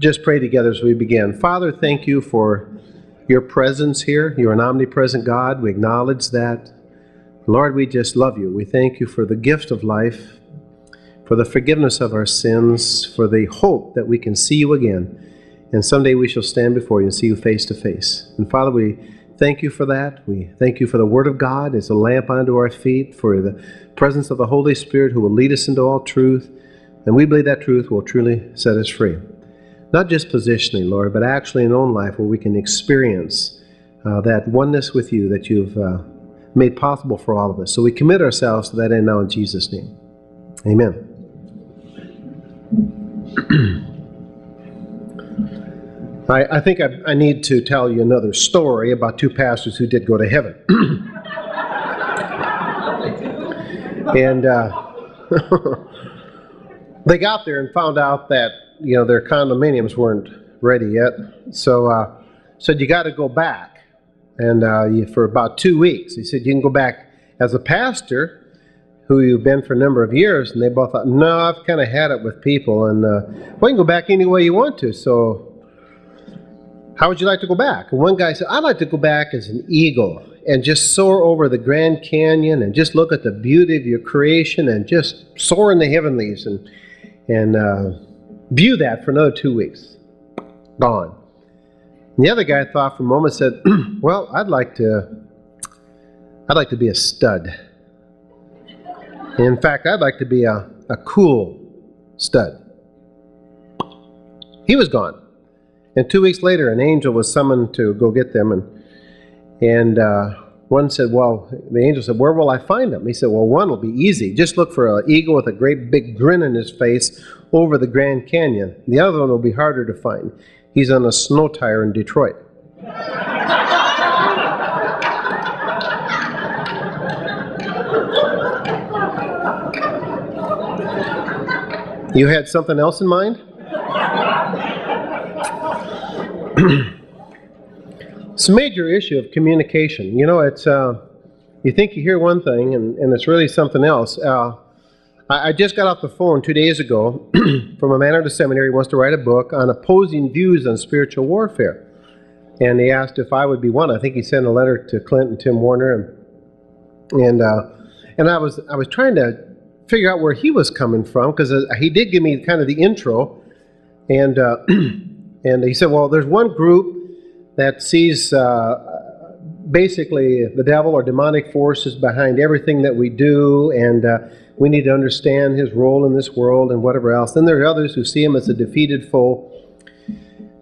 just pray together as we begin. Father, thank you for your presence here. You're an omnipresent God. We acknowledge that. Lord, we just love you. We thank you for the gift of life, for the forgiveness of our sins, for the hope that we can see you again. And someday we shall stand before you and see you face to face. And Father, we thank you for that. We thank you for the Word of God as a lamp unto our feet, for the presence of the Holy Spirit who will lead us into all truth. And we believe that truth will truly set us free. Not just positionally, Lord, but actually in our own life where we can experience uh, that oneness with you that you've uh, made possible for all of us. So we commit ourselves to that end now in Jesus' name. Amen. I, I, think I, I, need to tell you another story about two pastors who did go to heaven. and uh, they got there and found out that you know their condominiums weren't ready yet. So uh, said you got to go back, and uh, for about two weeks. He said you can go back as a pastor who you've been for a number of years, and they both thought, no, I've kind of had it with people, and uh, well, you can go back any way you want to. So how would you like to go back? And one guy said, I'd like to go back as an eagle and just soar over the Grand Canyon and just look at the beauty of your creation and just soar in the heavenlies and and uh, view that for another two weeks. Gone. And the other guy thought for a moment said, "Well, I'd like to, I'd like to be a stud. In fact, I'd like to be a, a cool stud." He was gone. And two weeks later, an angel was summoned to go get them, and and uh, one said, "Well," the angel said, "Where will I find them?" He said, "Well, one will be easy. Just look for an eagle with a great big grin in his face over the Grand Canyon. The other one will be harder to find. He's on a snow tire in Detroit." You had something else in mind? it's a major issue of communication. You know, it's uh, you think you hear one thing and, and it's really something else. Uh, I, just got off the phone two days ago from a man at a seminary who wants to write a book on opposing views on spiritual warfare. And he asked if I would be one. I think he sent a letter to Clint and Tim Warner, and and, uh, and I was I was trying to figure out where he was coming from because uh, he did give me kind of the intro, and uh, And he said, well, there's one group that sees uh, basically the devil or demonic forces behind everything that we do, and uh, we need to understand his role in this world and whatever else. Then there are others who see him as a defeated foe,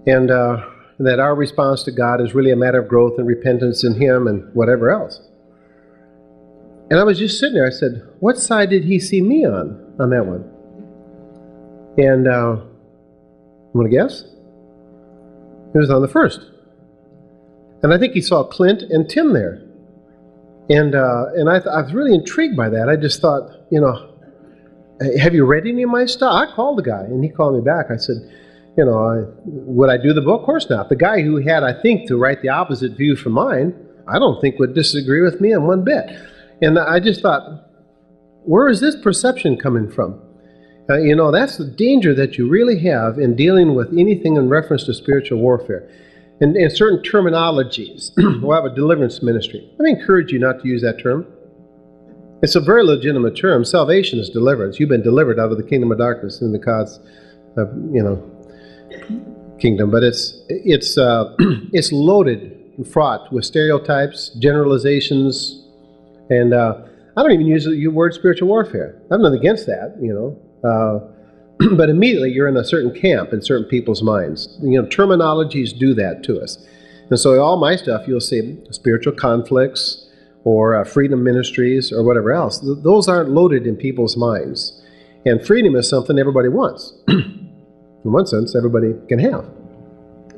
and uh, that our response to God is really a matter of growth and repentance in him and whatever else. And I was just sitting there. I said, What side did he see me on, on that one? And uh, I'm going to guess? He was on the first. And I think he saw Clint and Tim there. And, uh, and I, th- I was really intrigued by that. I just thought, you know, have you read any of my stuff? I called the guy, and he called me back. I said, you know, I, would I do the book? Of course not. The guy who had, I think, to write the opposite view from mine, I don't think would disagree with me in one bit. And I just thought, where is this perception coming from? Uh, you know, that's the danger that you really have in dealing with anything in reference to spiritual warfare. And, and certain terminologies. we'll have a deliverance ministry. Let me encourage you not to use that term. It's a very legitimate term. Salvation is deliverance. You've been delivered out of the kingdom of darkness into God's, uh, you know, kingdom. But it's it's uh, it's loaded, fraught with stereotypes, generalizations, and uh, I don't even use the word spiritual warfare. I'm not against that, you know. But immediately you're in a certain camp in certain people's minds. You know, terminologies do that to us. And so all my stuff, you'll see spiritual conflicts or uh, freedom ministries or whatever else. Th- those aren't loaded in people's minds. And freedom is something everybody wants. in one sense, everybody can have.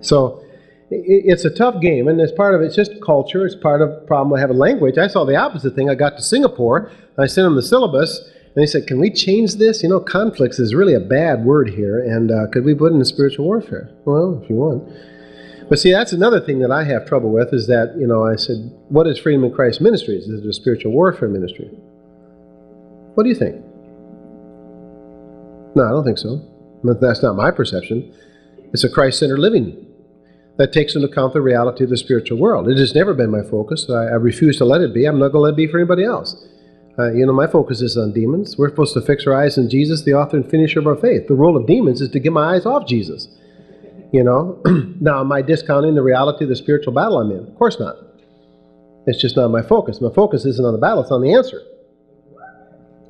So it, it's a tough game, and as part of it's just culture. It's part of the problem have a language. I saw the opposite thing. I got to Singapore. I sent them the syllabus and he said, Can we change this? You know, conflicts is really a bad word here, and uh, could we put it in spiritual warfare? Well, if you want. But see, that's another thing that I have trouble with is that, you know, I said, What is Freedom in Christ Ministries? Is it a spiritual warfare ministry? What do you think? No, I don't think so. But That's not my perception. It's a Christ centered living that takes into account the reality of the spiritual world. It has never been my focus. I, I refuse to let it be. I'm not going to let it be for anybody else. Uh, you know, my focus is on demons. We're supposed to fix our eyes on Jesus, the author and finisher of our faith. The role of demons is to get my eyes off Jesus. You know, now am I discounting the reality of the spiritual battle I'm in? Of course not. It's just not my focus. My focus isn't on the battle; it's on the answer.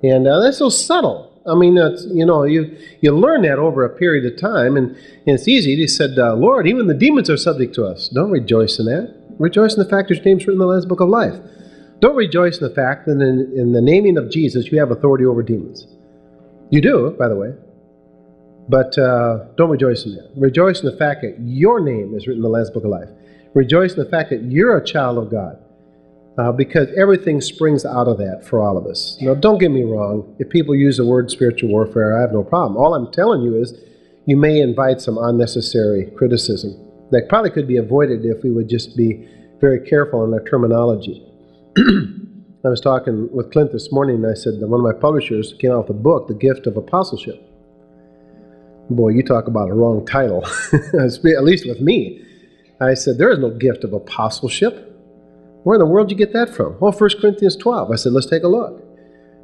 And uh, that's so subtle. I mean, that's, you know, you you learn that over a period of time, and, and it's easy. He said, uh, "Lord, even the demons are subject to us." Don't rejoice in that. Rejoice in the fact your name's written in the Lamb's Book of Life. Don't rejoice in the fact that in, in the naming of Jesus you have authority over demons. You do, by the way. But uh, don't rejoice in that. Rejoice in the fact that your name is written in the Lamb's Book of Life. Rejoice in the fact that you're a child of God. Uh, because everything springs out of that for all of us. Now, don't get me wrong. If people use the word spiritual warfare, I have no problem. All I'm telling you is you may invite some unnecessary criticism that probably could be avoided if we would just be very careful in our terminology. I was talking with Clint this morning, and I said that one of my publishers came out with a book, The Gift of Apostleship. Boy, you talk about a wrong title, at least with me. I said, There is no gift of apostleship. Where in the world did you get that from? Well, 1 Corinthians 12. I said, let's take a look.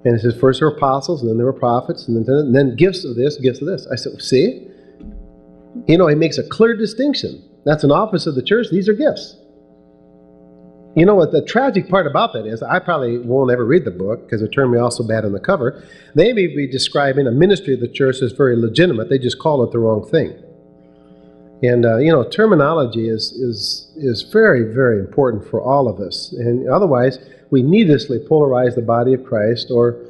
And it says, first there were apostles, and then there were prophets, and then, and then gifts of this, gifts of this. I said, see? You know, he makes a clear distinction. That's an office of the church. These are gifts. You know what the tragic part about that is? I probably won't ever read the book because it turned me off so bad on the cover. They may be describing a ministry of the church as very legitimate. They just call it the wrong thing. And uh, you know, terminology is is is very very important for all of us. And otherwise, we needlessly polarize the body of Christ, or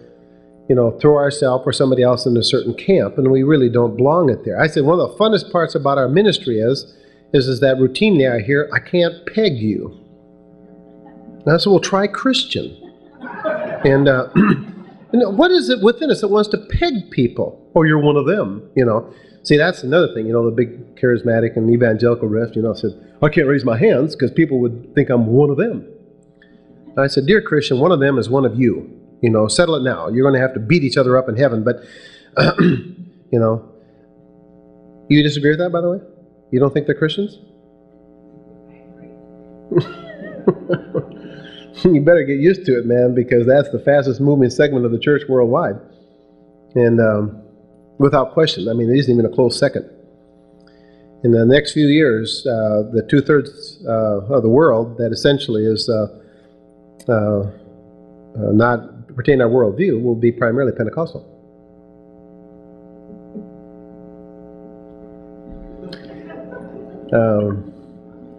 you know, throw ourselves or somebody else into a certain camp, and we really don't belong it there. I said one of the funnest parts about our ministry is is is that routinely I hear, "I can't peg you." And I said, "Well, try Christian." And uh, what is it within us that wants to peg people? Oh, you're one of them, you know. See, that's another thing. You know, the big charismatic and evangelical rift. You know, said I can't raise my hands because people would think I'm one of them. And I said, dear Christian, one of them is one of you. You know, settle it now. You're going to have to beat each other up in heaven. But you know, you disagree with that, by the way? You don't think they're Christians? you better get used to it, man, because that's the fastest moving segment of the church worldwide. And um, without question. I mean, it isn't even a close second. In the next few years, uh, the two thirds uh, of the world that essentially is uh, uh, uh not pertaining our worldview will be primarily Pentecostal. Um,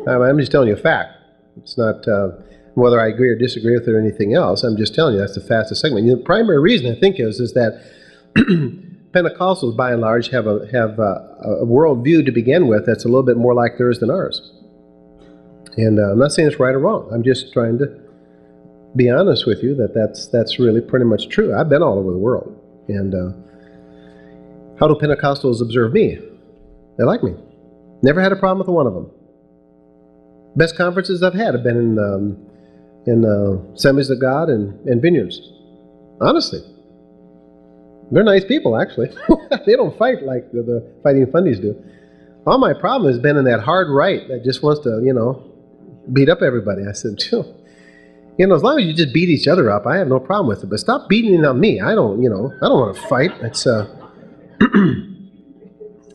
I'm just telling you a fact. It's not uh, whether I agree or disagree with it or anything else. I'm just telling you that's the fastest segment. the primary reason I think is is that Pentecostals, by and large, have a have a, a worldview to begin with that's a little bit more like theirs than ours. And uh, I'm not saying it's right or wrong. I'm just trying to be honest with you that that's that's really pretty much true. I've been all over the world, and uh, how do Pentecostals observe me? They like me. Never had a problem with one of them. Best conferences I've had have been in um, in uh, Assemblies of God and, and vineyards. Honestly, they're nice people, actually. they don't fight like the, the fighting fundies do. All my problem has been in that hard right that just wants to, you know, beat up everybody. I said, you know, as long as you just beat each other up, I have no problem with it. But stop beating on me. I don't, you know, I don't want to fight. It's, uh,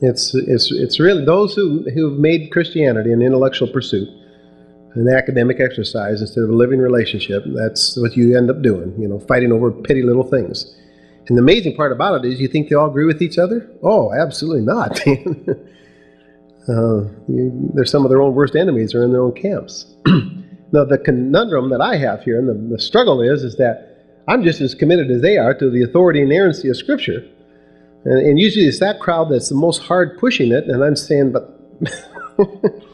it's, it's, it's really those who who've made Christianity an intellectual pursuit, an academic exercise instead of a living relationship. That's what you end up doing. You know, fighting over petty little things. And the amazing part about it is, you think they all agree with each other? Oh, absolutely not. uh, they're some of their own worst enemies are in their own camps. now, the conundrum that I have here, and the, the, struggle is, is that I'm just as committed as they are to the authority and inerrancy of Scripture. And, and usually it's that crowd that's the most hard pushing it, and I'm saying, but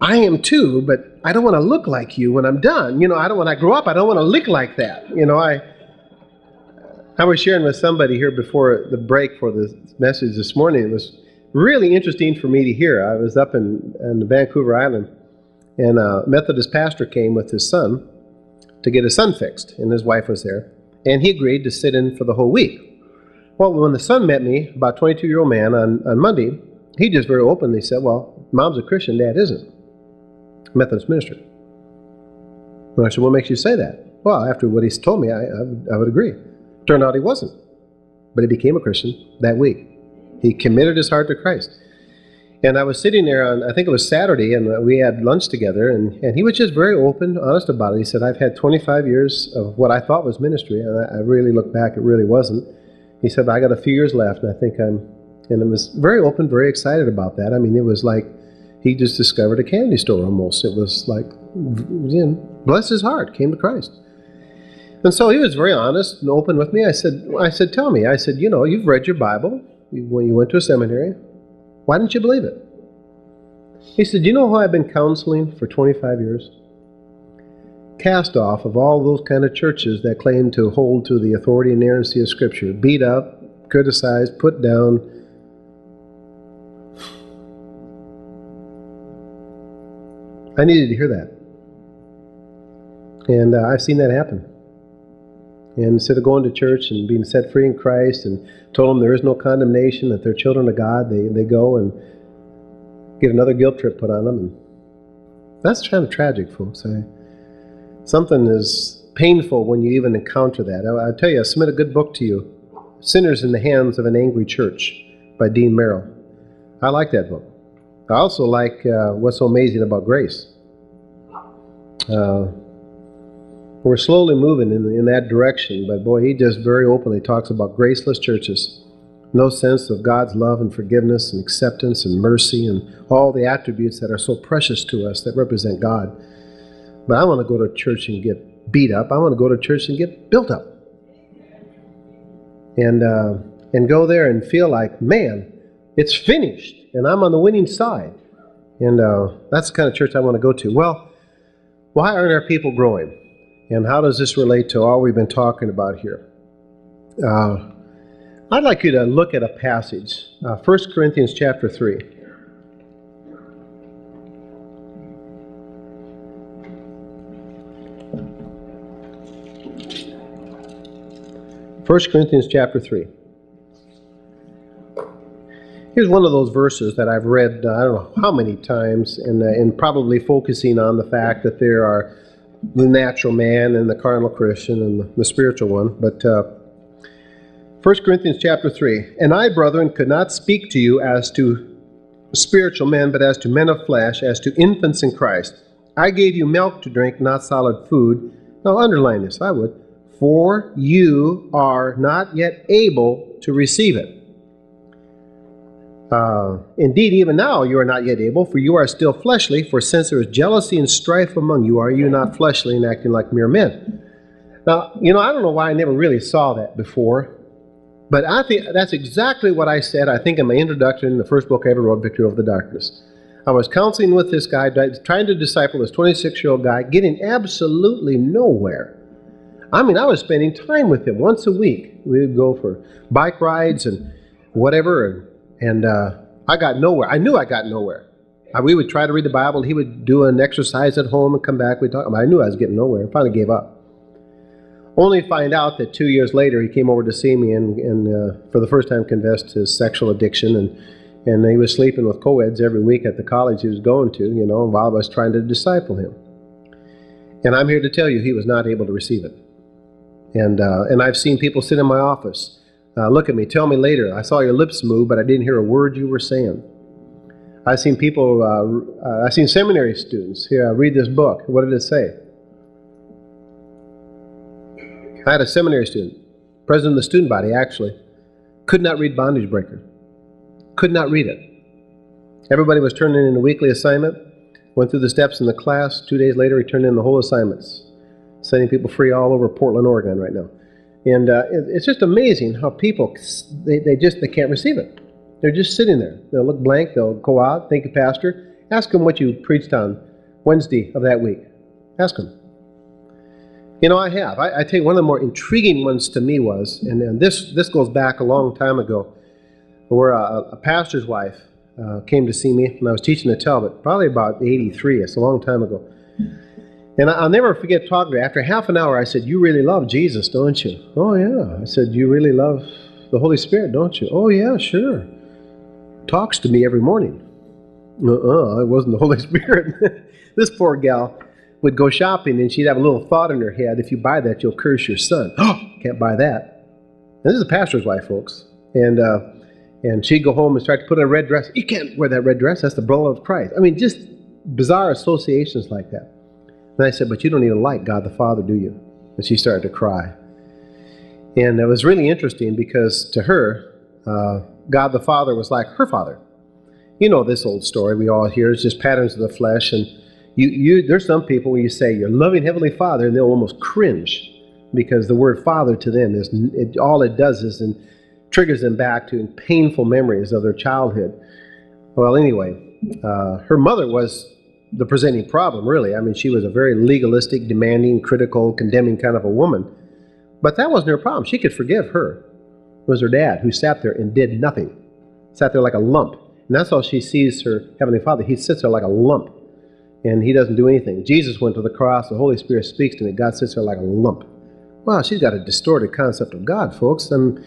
I am too, but I don't want to look like you when I'm done. You know, I don't when I grow up, I don't want to look like that. You know, I I was sharing with somebody here before the break for the message this morning. It was really interesting for me to hear. I was up in, in Vancouver Island, and a Methodist pastor came with his son to get his son fixed, and his wife was there. And he agreed to sit in for the whole week. Well, when the son met me, about 22 year old man, on, on Monday, he just very openly said, Well, mom's a Christian, dad isn't. Methodist minister. And I said, What makes you say that? Well, after what he's told me, I, I, would, I would agree. Turned out he wasn't. But he became a Christian that week. He committed his heart to Christ. And I was sitting there on, I think it was Saturday, and we had lunch together, and, and he was just very open, honest about it. He said, I've had 25 years of what I thought was ministry, and I, I really look back, it really wasn't. He said, I got a few years left, and I think I'm, and it was very open, very excited about that. I mean, it was like he just discovered a candy store almost. It was like, you know, bless his heart, came to Christ. And so he was very honest and open with me. I said, I said, tell me. I said, you know, you've read your Bible when you went to a seminary. Why didn't you believe it? He said, you know how I've been counseling for 25 years? Cast off of all those kind of churches that claim to hold to the authority and inerrancy of Scripture. Beat up, criticized, put down. I needed to hear that. And uh, I've seen that happen. And instead of going to church and being set free in Christ and told them there is no condemnation, that they're children of God, they, they go and get another guilt trip put on them. And that's kind of tragic, folks. I, something is painful when you even encounter that. I, I tell you, I submit a good book to you Sinners in the Hands of an Angry Church by Dean Merrill. I like that book. I also like uh, What's So Amazing About Grace. Uh, we're slowly moving in, in that direction, but boy, he just very openly talks about graceless churches. No sense of God's love and forgiveness and acceptance and mercy and all the attributes that are so precious to us that represent God. But I want to go to church and get beat up. I want to go to church and get built up. And, uh, and go there and feel like, man, it's finished and I'm on the winning side. And uh, that's the kind of church I want to go to. Well, why aren't our people growing? And how does this relate to all we've been talking about here? Uh, I'd like you to look at a passage, uh, 1 Corinthians chapter 3. First Corinthians chapter 3. Here's one of those verses that I've read, uh, I don't know how many times, and, uh, probably focusing on the fact that there are the natural man and the carnal Christian and the, the spiritual one. But uh, 1 Corinthians chapter 3 And I, brethren, could not speak to you as to spiritual men, but as to men of flesh, as to infants in Christ. I gave you milk to drink, not solid food. Now, underline this, I would. For you are not yet able to receive it. Uh, indeed, even now you are not yet able, for you are still fleshly. For since there is jealousy and strife among you, are you not fleshly and acting like mere men? Now, you know, I don't know why I never really saw that before, but I think that's exactly what I said, I think, in my introduction in the first book I ever wrote, Victory Over the Darkness. I was counseling with this guy, trying to disciple this 26 year old guy, getting absolutely nowhere. I mean, I was spending time with him once a week. We would go for bike rides and whatever, and and uh, I got nowhere. I knew I got nowhere. I, we would try to read the Bible. He would do an exercise at home and come back. We talk. I knew I was getting nowhere. I finally gave up. Only to find out that two years later he came over to see me and, and uh, for the first time confessed his sexual addiction and and he was sleeping with co-eds every week at the college he was going to. You know, while I was trying to disciple him. And I'm here to tell you he was not able to receive it. And uh, and I've seen people sit in my office uh, look at me, tell me later. I saw your lips move, but I didn't hear a word you were saying. I've seen people, uh, uh, I've seen seminary students here read this book. What did it say? I had a seminary student, president of the student body actually, could not read Bondage Breaker. Could not read it. Everybody was turning in a weekly assignment, went through the steps in the class. Two days later, he turned in the whole assignments, setting people free all over Portland, Oregon right now. And uh, it's just amazing how people, they, they just, they can't receive it. They're just sitting there. They'll look blank. They'll go out, thank you, Pastor. Ask them what you preached on Wednesday of that week. Ask them. You know, I have. I, I tell you, one of the more intriguing ones to me was, and, and this, this goes back a long time ago, where a, a pastor's wife uh, came to see me when I was teaching at Talbot, probably about 83. It's a long time ago. And I'll never forget talking to her. After half an hour, I said, You really love Jesus, don't you? Oh, yeah. I said, You really love the Holy Spirit, don't you? Oh, yeah, sure. talks to me every morning. Uh-uh, it wasn't the Holy Spirit. this poor gal would go shopping and she'd have a little thought in her head, if you buy that, you'll curse your son. Oh, can't buy that. And this is a pastor's wife, folks. And uh, and she'd go home and start to put on a red dress. You can't wear that red dress. That's the blood of Christ. I mean, just bizarre associations like that. And I said, but you don't even like God the Father, do you? And she started to cry. And it was really interesting because to her, uh, God the Father was like her father. You know this old story we all hear. It's just patterns of the flesh. And you, you, there's some people when you say your loving Heavenly Father, and they'll almost cringe because the word Father to them is it, all it does is and triggers them back to painful memories of their childhood. Well, anyway, uh, her mother was the presenting problem, really. I mean, she was a very legalistic, demanding, critical, condemning kind of a woman. But that wasn't her problem. She could forgive her. It was her dad who sat there and did nothing, sat there like a lump. And that's how she sees her Heavenly Father. He sits there like a lump, and he doesn't do anything. Jesus went to the cross, the Holy Spirit speaks to me. God sits there like a lump. Wow, she's got a distorted concept of God, folks. And,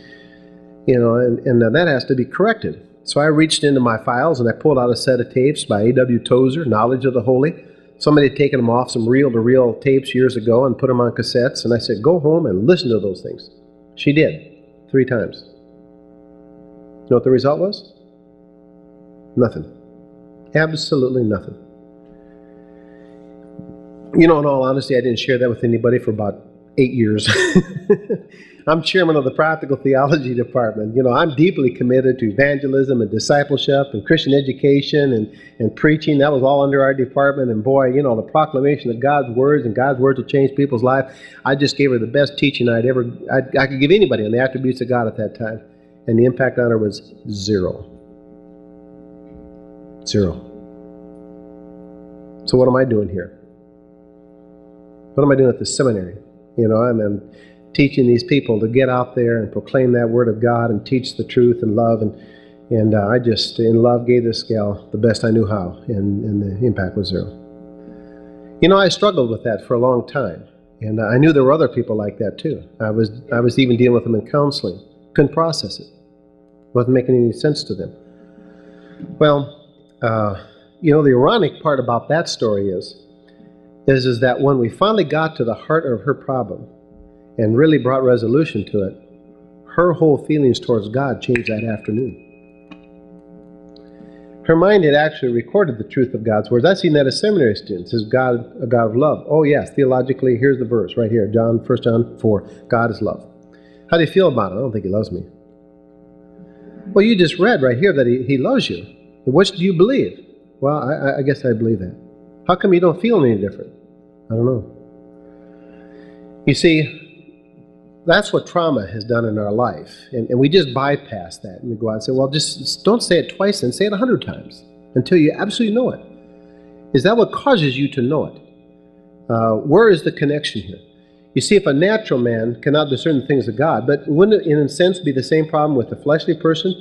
you know, and, and that has to be corrected. So I reached into my files and I pulled out a set of tapes by A.W. Tozer, Knowledge of the Holy. Somebody had taken them off some reel to reel tapes years ago and put them on cassettes. And I said, Go home and listen to those things. She did, three times. You know what the result was? Nothing. Absolutely nothing. You know, in all honesty, I didn't share that with anybody for about eight years. I'm chairman of the practical theology department. You know, I'm deeply committed to evangelism and discipleship and Christian education and, and preaching. That was all under our department. And boy, you know, the proclamation of God's words and God's words will change people's life. I just gave her the best teaching I'd ever, I'd, I could give anybody on the attributes of God at that time. And the impact on her was zero. Zero. So what am I doing here? What am I doing at the seminary? You know, I'm, I'm teaching these people to get out there and proclaim that word of God and teach the truth and love. And, and uh, I just, in love, gave this gal the best I knew how, and, and the impact was zero. You know, I struggled with that for a long time. And I knew there were other people like that too. I was, I was even dealing with them in counseling. Couldn't process it. Wasn't making any sense to them. Well, uh, you know, the ironic part about that story is, is, is that when we finally got to the heart of her problem, and really brought resolution to it, her whole feelings towards God changed that afternoon. Her mind had actually recorded the truth of God's words. I've seen that as seminary students. Is God a God of love? Oh yes, theologically, here's the verse right here, John, 1 John 4. God is love. How do you feel about it? I don't think he loves me. Well, you just read right here that he, he loves you. Which do you believe? Well, I, I guess I believe that. How come you don't feel any different? I don't know. You see, that's what trauma has done in our life. And, and we just bypass that. And we go out and say, well, just, don't say it twice and say it a hundred times until you absolutely know it. Is that what causes you to know it? Uh, where is the connection here? You see, if a natural man cannot discern the things of God, but wouldn't it, in a sense, be the same problem with the fleshly person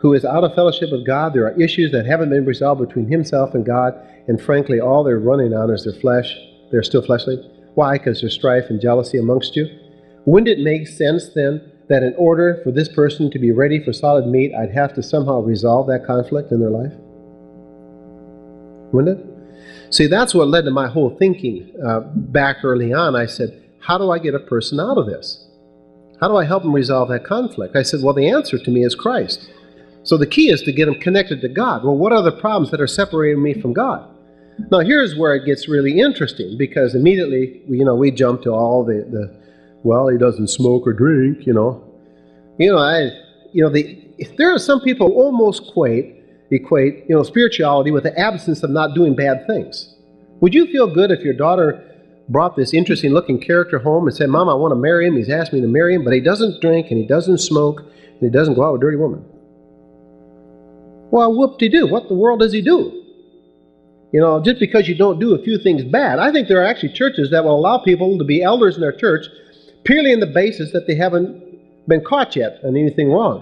who is out of fellowship with God? There are issues that haven't been resolved between himself and God, and frankly, all they're running on is their flesh. They're still fleshly. Why? Because there's strife and jealousy amongst you. Wouldn't it make sense then that in order for this person to be ready for solid meat, I'd have to somehow resolve that conflict in their life? Wouldn't it? See, that's what led to my whole thinking uh, back early on. I said, How do I get a person out of this? How do I help them resolve that conflict? I said, Well, the answer to me is Christ. So the key is to get them connected to God. Well, what are the problems that are separating me from God? Now, here's where it gets really interesting because immediately, you know, we jump to all the, the well, he doesn't smoke or drink, you know. You know, I, you know, the, there are some people who almost equate, equate, you know, spirituality with the absence of not doing bad things. Would you feel good if your daughter brought this interesting looking character home and said, Mom, I want to marry him. He's asked me to marry him, but he doesn't drink and he doesn't smoke and he doesn't go out with dirty women. Well, whoop de doo. What the world does he do? You know, just because you don't do a few things bad. I think there are actually churches that will allow people to be elders in their church purely on the basis that they haven't been caught yet on anything wrong.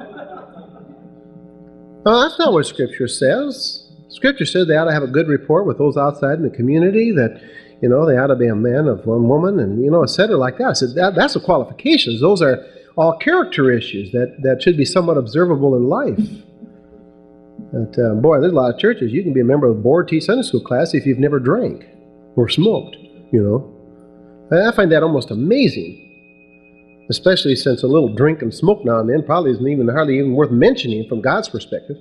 Well, that's not what Scripture says. Scripture says they ought to have a good report with those outside in the community, that, you know, they ought to be a man of one woman, and, you know, etc. like that. I said, that, that's the qualifications. Those are all character issues that, that should be somewhat observable in life. But uh, boy, there's a lot of churches. You can be a member of the board, teach Sunday school class if you've never drank or smoked. You know, and I find that almost amazing, especially since a little drink and smoke now and then probably isn't even hardly even worth mentioning from God's perspective.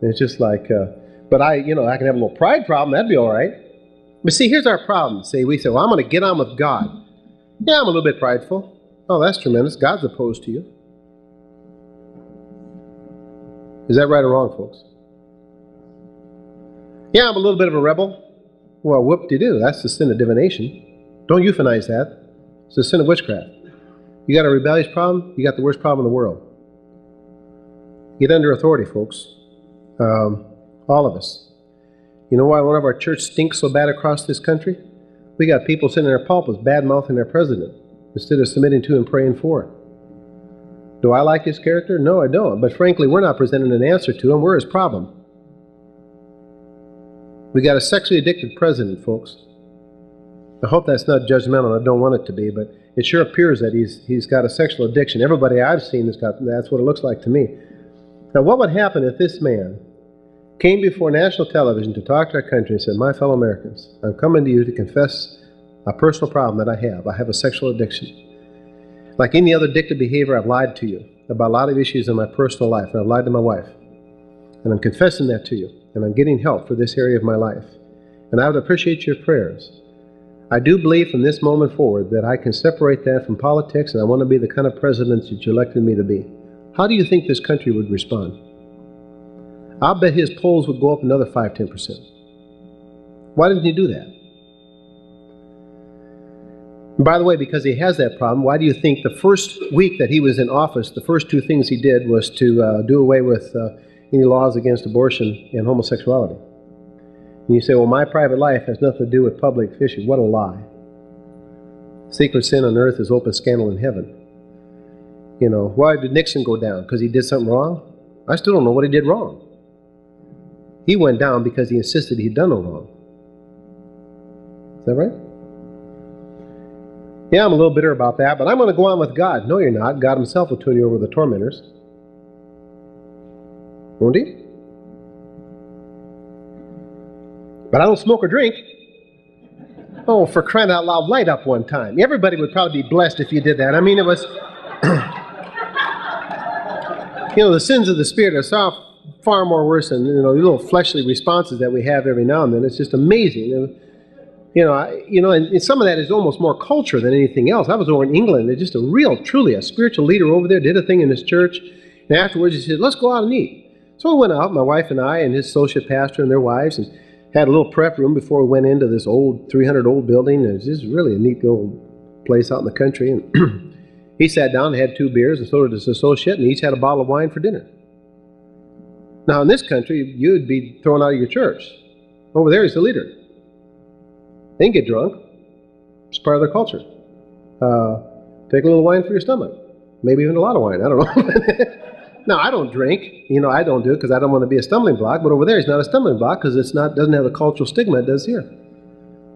And it's just like, uh, but I, you know, I can have a little pride problem. That'd be all right. But see, here's our problem. See, we say, well, I'm going to get on with God. Yeah, I'm a little bit prideful. Oh, that's tremendous. God's opposed to you. Is that right or wrong, folks? Yeah, I'm a little bit of a rebel. Well, whoop de doo. That's the sin of divination. Don't euphemize that. It's the sin of witchcraft. You got a rebellious problem, you got the worst problem in the world. Get under authority, folks. Um, all of us. You know why one of our church stinks so bad across this country? We got people sitting in our pulpits bad mouthing their president instead of submitting to and praying for it. Do I like his character? No, I don't. But frankly, we're not presenting an answer to him. We're his problem. We got a sexually addicted president, folks. I hope that's not judgmental. I don't want it to be, but it sure appears that he's he's got a sexual addiction. Everybody I've seen has got that's what it looks like to me. Now, what would happen if this man came before national television to talk to our country and said, "My fellow Americans, I'm coming to you to confess a personal problem that I have. I have a sexual addiction. Like any other addictive behavior, I've lied to you about a lot of issues in my personal life, and I've lied to my wife, and I'm confessing that to you, and I'm getting help for this area of my life, and I would appreciate your prayers." I do believe from this moment forward that I can separate that from politics and I want to be the kind of president that you elected me to be. How do you think this country would respond? I'll bet his polls would go up another 5 10%. Why didn't he do that? And by the way, because he has that problem, why do you think the first week that he was in office, the first two things he did was to uh, do away with uh, any laws against abortion and homosexuality? And you say, well, my private life has nothing to do with public fishing. What a lie. Secret sin on earth is open scandal in heaven. You know, why did Nixon go down? Because he did something wrong? I still don't know what he did wrong. He went down because he insisted he'd done no wrong. Is that right? Yeah, I'm a little bitter about that, but I'm going to go on with God. No, you're not. God Himself will turn you over to the tormentors. Won't He? But I don't smoke or drink. Oh, for crying out loud, light up one time. Everybody would probably be blessed if you did that. I mean, it was. you know, the sins of the Spirit are far, far more worse than, you know, the little fleshly responses that we have every now and then. It's just amazing. And, you know, I, you know, and, and some of that is almost more culture than anything else. I was over in England, and just a real, truly, a spiritual leader over there did a thing in his church, and afterwards he said, "Let's go out and eat." So we went out, my wife and I, and his associate pastor and their wives, and had a little prep room before we went into this old 300 old building. It was just really a neat old place out in the country. And he sat down and had two beers, and so did his associate, and each had a bottle of wine for dinner. Now, in this country, you'd be thrown out of your church. Over there, he's the leader. They can get drunk. It's part of their culture. Uh, take a little wine for your stomach. Maybe even a lot of wine. I don't know. Now, I don't drink. You know, I don't do it because I don't want to be a stumbling block. But over there, it's not a stumbling block because it's not doesn't have the cultural stigma it does here.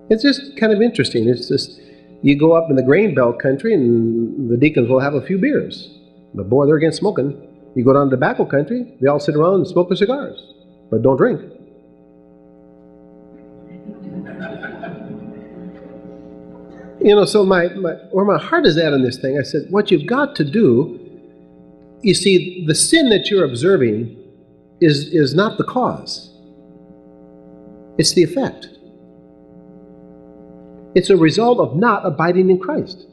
It's just kind of interesting. It's just you go up in the grain belt country and the deacons will have a few beers. But boy, they're against smoking. You go down to tobacco country, they all sit around and smoke their cigars, but don't drink. You know, so my, my where my heart is at on this thing, I said, what you've got to do you see, the sin that you're observing is, is not the cause, it's the effect. It's a result of not abiding in Christ.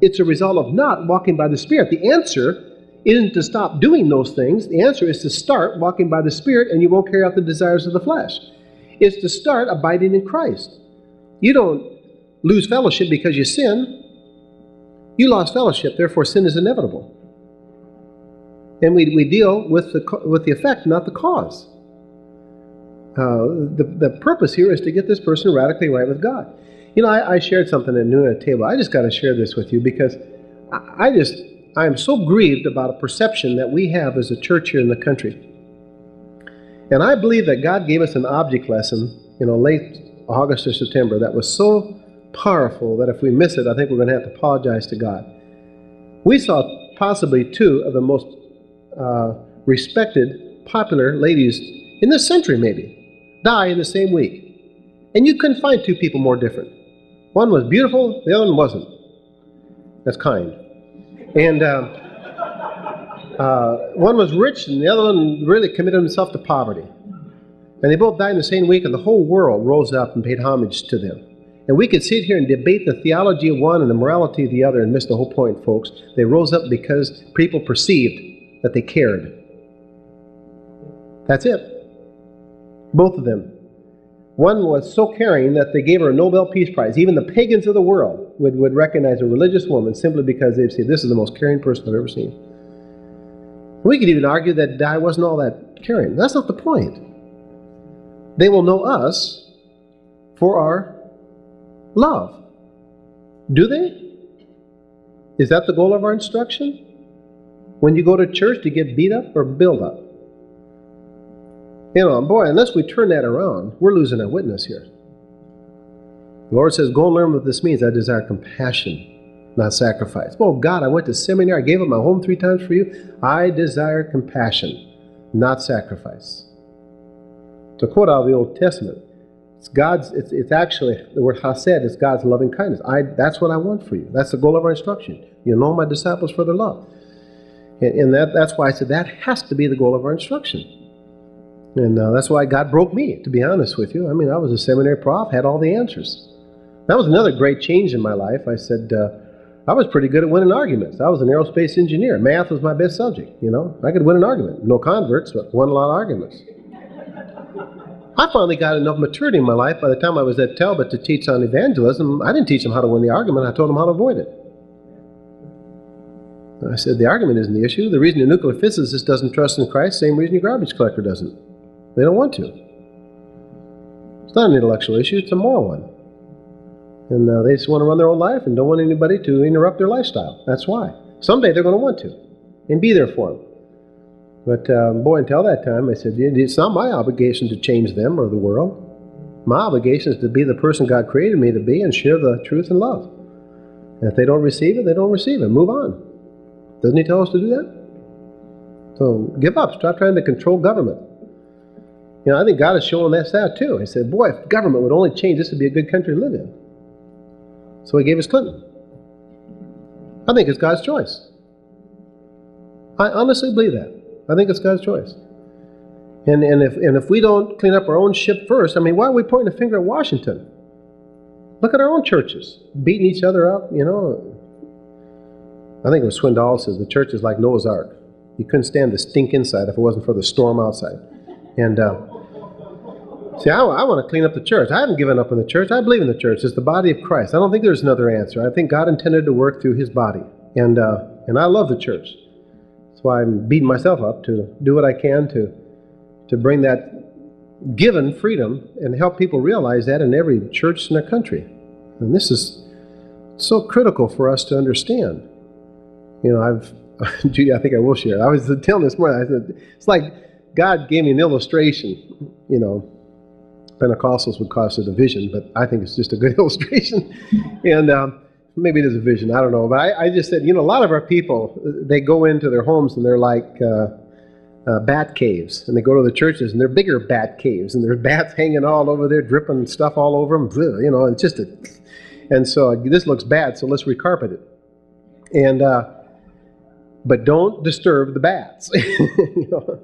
It's a result of not walking by the Spirit. The answer isn't to stop doing those things. The answer is to start walking by the Spirit and you won't carry out the desires of the flesh. It's to start abiding in Christ. You don't lose fellowship because you sin. You lost fellowship, therefore sin is inevitable and we, we deal with the, with the effect, not the cause. Uh, the, the purpose here is to get this person radically right with God. You know, I, I shared something at noon at a table. I just got to share this with you because I, I just, I am so grieved about a perception that we have as a church here in the country. And I believe that God gave us an object lesson, you know, late August or September that was so powerful that if we miss it, I think we're going to have to apologize to God. We saw possibly two of the most uh, respected popular ladies in this century, maybe, die in the same week. And you couldn't find two people more different. One was beautiful, the other one wasn't. That's kind. And uh, uh, one was rich, and the other one really committed himself to poverty. And they both died in the same week, and the whole world rose up and paid homage to them. And we could sit here and debate the theology of one and the morality of the other and miss the whole point, folks. They rose up because people perceived that they cared. That's it. Both of them. One was so caring that they gave her a Nobel Peace Prize. Even the pagans of the world would, would recognize a religious woman simply because they'd say, This is the most caring person I've ever seen. We could even argue that I wasn't all that caring. That's not the point. They will know us for our love. Do they? Is that the goal of our instruction? When you go to church to get beat up or build up? You know, boy, unless we turn that around, we're losing a witness here. The Lord says, Go and learn what this means. I desire compassion, not sacrifice. Oh, God, I went to seminary. I gave up my home three times for you. I desire compassion, not sacrifice. To quote out of the Old Testament, it's God's, it's, it's actually, the word chesed is God's loving kindness. I, that's what I want for you. That's the goal of our instruction. You know my disciples for their love. And, and that, that's why I said that has to be the goal of our instruction. And uh, that's why God broke me, to be honest with you. I mean, I was a seminary prof, had all the answers. That was another great change in my life. I said, uh, I was pretty good at winning arguments. I was an aerospace engineer. Math was my best subject, you know. I could win an argument. No converts, but won a lot of arguments. I finally got enough maturity in my life by the time I was at Talbot to teach on evangelism. I didn't teach them how to win the argument, I told them how to avoid it. I said, the argument isn't the issue. The reason a nuclear physicist doesn't trust in Christ, same reason your garbage collector doesn't. They don't want to. It's not an intellectual issue, it's a moral one. And uh, they just want to run their own life and don't want anybody to interrupt their lifestyle. That's why. Someday they're going to want to and be there for them. But um, boy, until that time, I said, it's not my obligation to change them or the world. My obligation is to be the person God created me to be and share the truth and love. And if they don't receive it, they don't receive it. Move on. Doesn't He tell us to do that? So give up. Stop trying to control government. You know, I think God is showing us that too. He said, Boy, if government would only change, this would be a good country to live in. So he gave us Clinton. I think it's God's choice. I honestly believe that. I think it's God's choice. And, and, if, and if we don't clean up our own ship first, I mean, why are we pointing a finger at Washington? Look at our own churches, beating each other up, you know. I think it was Swindoll says the church is like Noah's Ark. You couldn't stand the stink inside if it wasn't for the storm outside. And uh, see, I, I want to clean up the church. I haven't given up on the church. I believe in the church. It's the body of Christ. I don't think there's another answer. I think God intended to work through His body, and uh, and I love the church. That's why I'm beating myself up to do what I can to to bring that given freedom and help people realize that in every church in the country. And this is so critical for us to understand. You know, I've, Judy, I think I will share. I was telling this morning, I said, it's like God gave me an illustration. You know, Pentecostals would call it a vision, but I think it's just a good illustration. and um, maybe it is a vision, I don't know. But I, I, just said, you know, a lot of our people, they go into their homes and they're like uh, uh, bat caves. And they go to the churches and they're bigger bat caves. And there's bats hanging all over there, dripping stuff all over them. You know, it's just a. And so this looks bad, so let's recarpet it. And, uh, but don't disturb the bats. you know?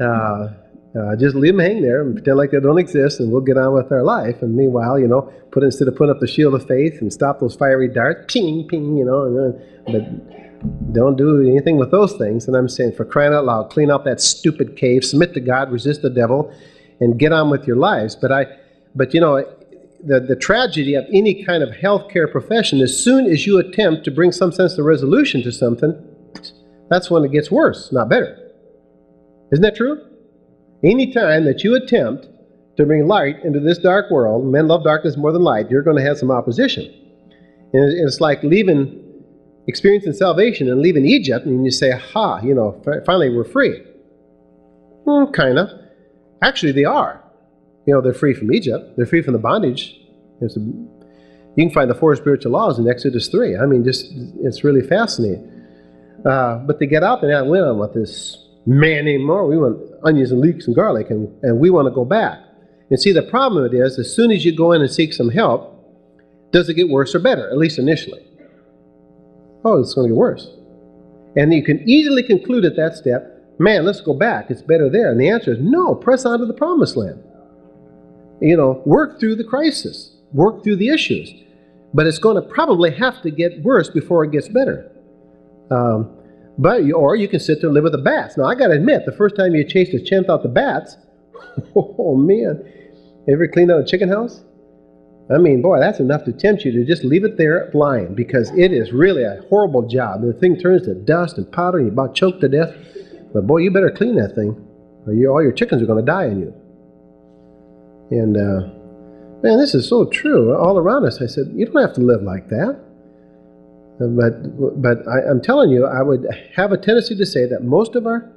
Uh, uh, just leave them hang there and pretend like they don't exist, and we'll get on with our life. And meanwhile, you know, put instead of putting up the shield of faith and stop those fiery darts, ping, ping, you know, and, but don't do anything with those things. And I'm saying, for crying out loud, clean out that stupid cave, submit to God, resist the devil, and get on with your lives. But I, but you know, the, the tragedy of any kind of healthcare profession, as soon as you attempt to bring some sense of resolution to something, that's when it gets worse, not better. Isn't that true? Any time that you attempt to bring light into this dark world, men love darkness more than light, you're going to have some opposition. And it's like leaving, experiencing salvation and leaving Egypt, and you say, ha, you know, finally we're free. Well, hmm, kind of. Actually, they are. You know, they're free from Egypt, they're free from the bondage. You can find the four spiritual laws in Exodus 3. I mean, just it's really fascinating. Uh, but they get out there and went on with this Man anymore. We want onions and leeks and garlic, and, and we want to go back. And see, the problem it is, as soon as you go in and seek some help, does it get worse or better, at least initially? Oh, it's going to get worse. And you can easily conclude at that step, man, let's go back. It's better there. And the answer is no, press on to the promised land. You know, work through the crisis, work through the issues. But it's going to probably have to get worse before it gets better. Um, but you, or you can sit there and live with the bats. Now I got to admit, the first time you chased a chimp out the bats, oh man, ever cleaned out a chicken house? I mean, boy, that's enough to tempt you to just leave it there lying because it is really a horrible job. The thing turns to dust and powder, and you're about choked to death. But boy, you better clean that thing, or you, all your chickens are going to die on you. And uh, man, this is so true all around us. I said, you don't have to live like that. But but I, I'm telling you, I would have a tendency to say that most of our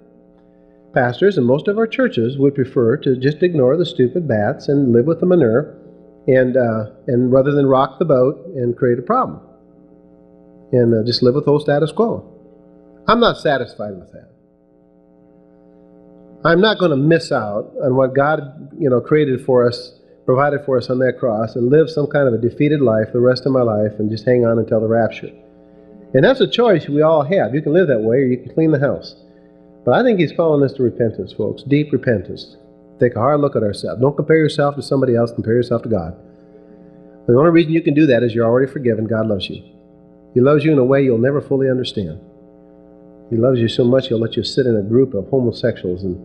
pastors and most of our churches would prefer to just ignore the stupid bats and live with the manure and uh, and rather than rock the boat and create a problem, and uh, just live with whole status quo. I'm not satisfied with that. I'm not going to miss out on what God, you know, created for us, provided for us on that cross, and live some kind of a defeated life the rest of my life and just hang on until the rapture. And that's a choice we all have. You can live that way, or you can clean the house. But I think He's calling us to repentance, folks, deep repentance. Take a hard look at ourselves. Don't compare yourself to somebody else, compare yourself to God. The only reason you can do that is you're already forgiven. God loves you. He loves you in a way you'll never fully understand. He loves you so much he'll let you sit in a group of homosexuals and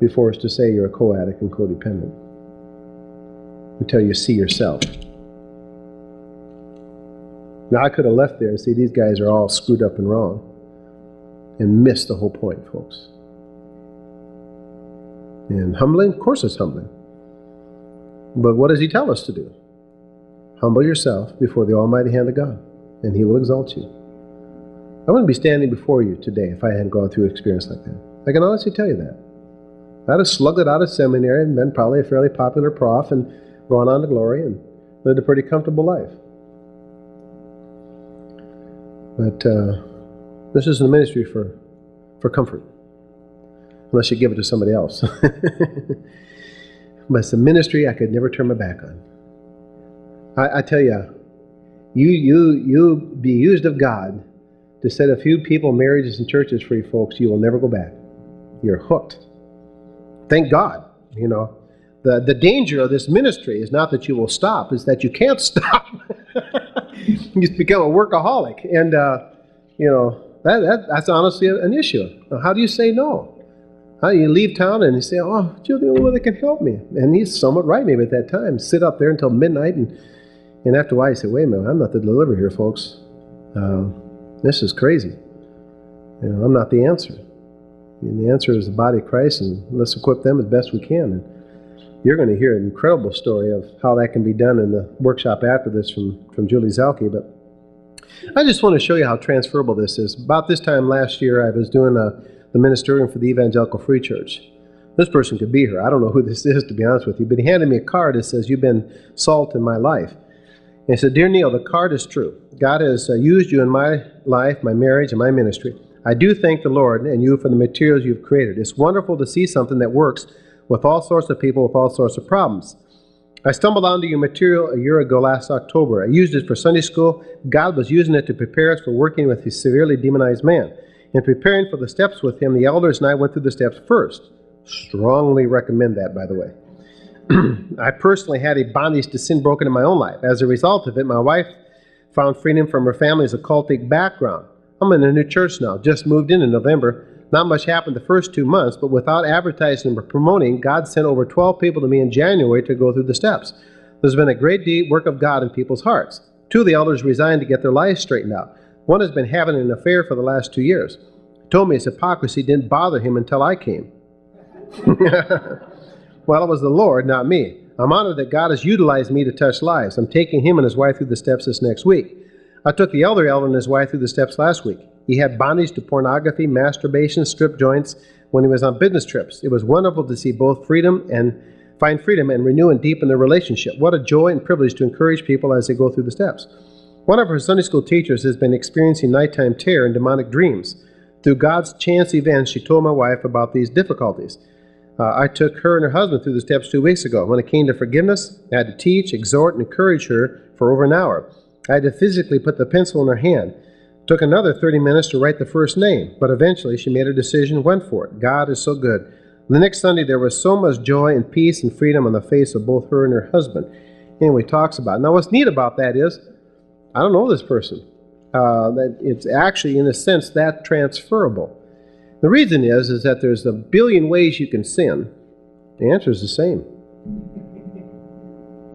be forced to say you're a co-addict and codependent until you see yourself. Now I could have left there and see these guys are all screwed up and wrong and missed the whole point, folks. And humbling? Of course it's humbling. But what does he tell us to do? Humble yourself before the almighty hand of God, and he will exalt you. I wouldn't be standing before you today if I hadn't gone through an experience like that. I can honestly tell you that. I'd have slugged it out of seminary and been probably a fairly popular prof and gone on to glory and lived a pretty comfortable life. But uh, this isn't a ministry for, for comfort unless you give it to somebody else. but it's a ministry I could never turn my back on. I, I tell you, you you you be used of God to set a few people, marriages, and churches free, folks. You will never go back. You're hooked. Thank God. You know, the the danger of this ministry is not that you will stop; is that you can't stop. You become a workaholic, and uh, you know that, that that's honestly an issue. How do you say no? How do you leave town and you say, "Oh, you're the only one that can help me," and he's somewhat right, maybe at that time. Sit up there until midnight, and and after a while, you say, "Wait a minute, I'm not the deliverer here, folks. Uh, this is crazy. You know, I'm not the answer." And the answer is the body of Christ, and let's equip them as best we can. And you're going to hear an incredible story of how that can be done in the workshop after this from, from Julie Zelke. But I just want to show you how transferable this is. About this time last year, I was doing a the ministerium for the Evangelical Free Church. This person could be here. I don't know who this is, to be honest with you, but he handed me a card that says, You've been salt in my life. And he said, Dear Neil, the card is true. God has uh, used you in my life, my marriage, and my ministry. I do thank the Lord and you for the materials you've created. It's wonderful to see something that works with all sorts of people with all sorts of problems. I stumbled onto your material a year ago last October. I used it for Sunday school. God was using it to prepare us for working with a severely demonized man. In preparing for the steps with him, the elders and I went through the steps first. Strongly recommend that, by the way. I personally had a bondage to sin broken in my own life. As a result of it, my wife found freedom from her family's occultic background. I'm in a new church now, just moved in in November. Not much happened the first two months, but without advertising or promoting, God sent over 12 people to me in January to go through the steps. There's been a great deep work of God in people's hearts. Two of the elders resigned to get their lives straightened out. One has been having an affair for the last two years. He told me his hypocrisy didn't bother him until I came. well, it was the Lord, not me. I'm honored that God has utilized me to touch lives. I'm taking him and his wife through the steps this next week. I took the elder elder and his wife through the steps last week. He had bondage to pornography, masturbation, strip joints when he was on business trips. It was wonderful to see both freedom and find freedom and renew and deepen their relationship. What a joy and privilege to encourage people as they go through the steps. One of her Sunday school teachers has been experiencing nighttime terror and demonic dreams. Through God's chance events, she told my wife about these difficulties. Uh, I took her and her husband through the steps two weeks ago. When it came to forgiveness, I had to teach, exhort, and encourage her for over an hour. I had to physically put the pencil in her hand. Took another 30 minutes to write the first name, but eventually she made a decision, went for it. God is so good. The next Sunday, there was so much joy and peace and freedom on the face of both her and her husband. Anyway, talks about it. Now, what's neat about that is, I don't know this person. Uh, that it's actually, in a sense, that transferable. The reason is, is that there's a billion ways you can sin. The answer is the same.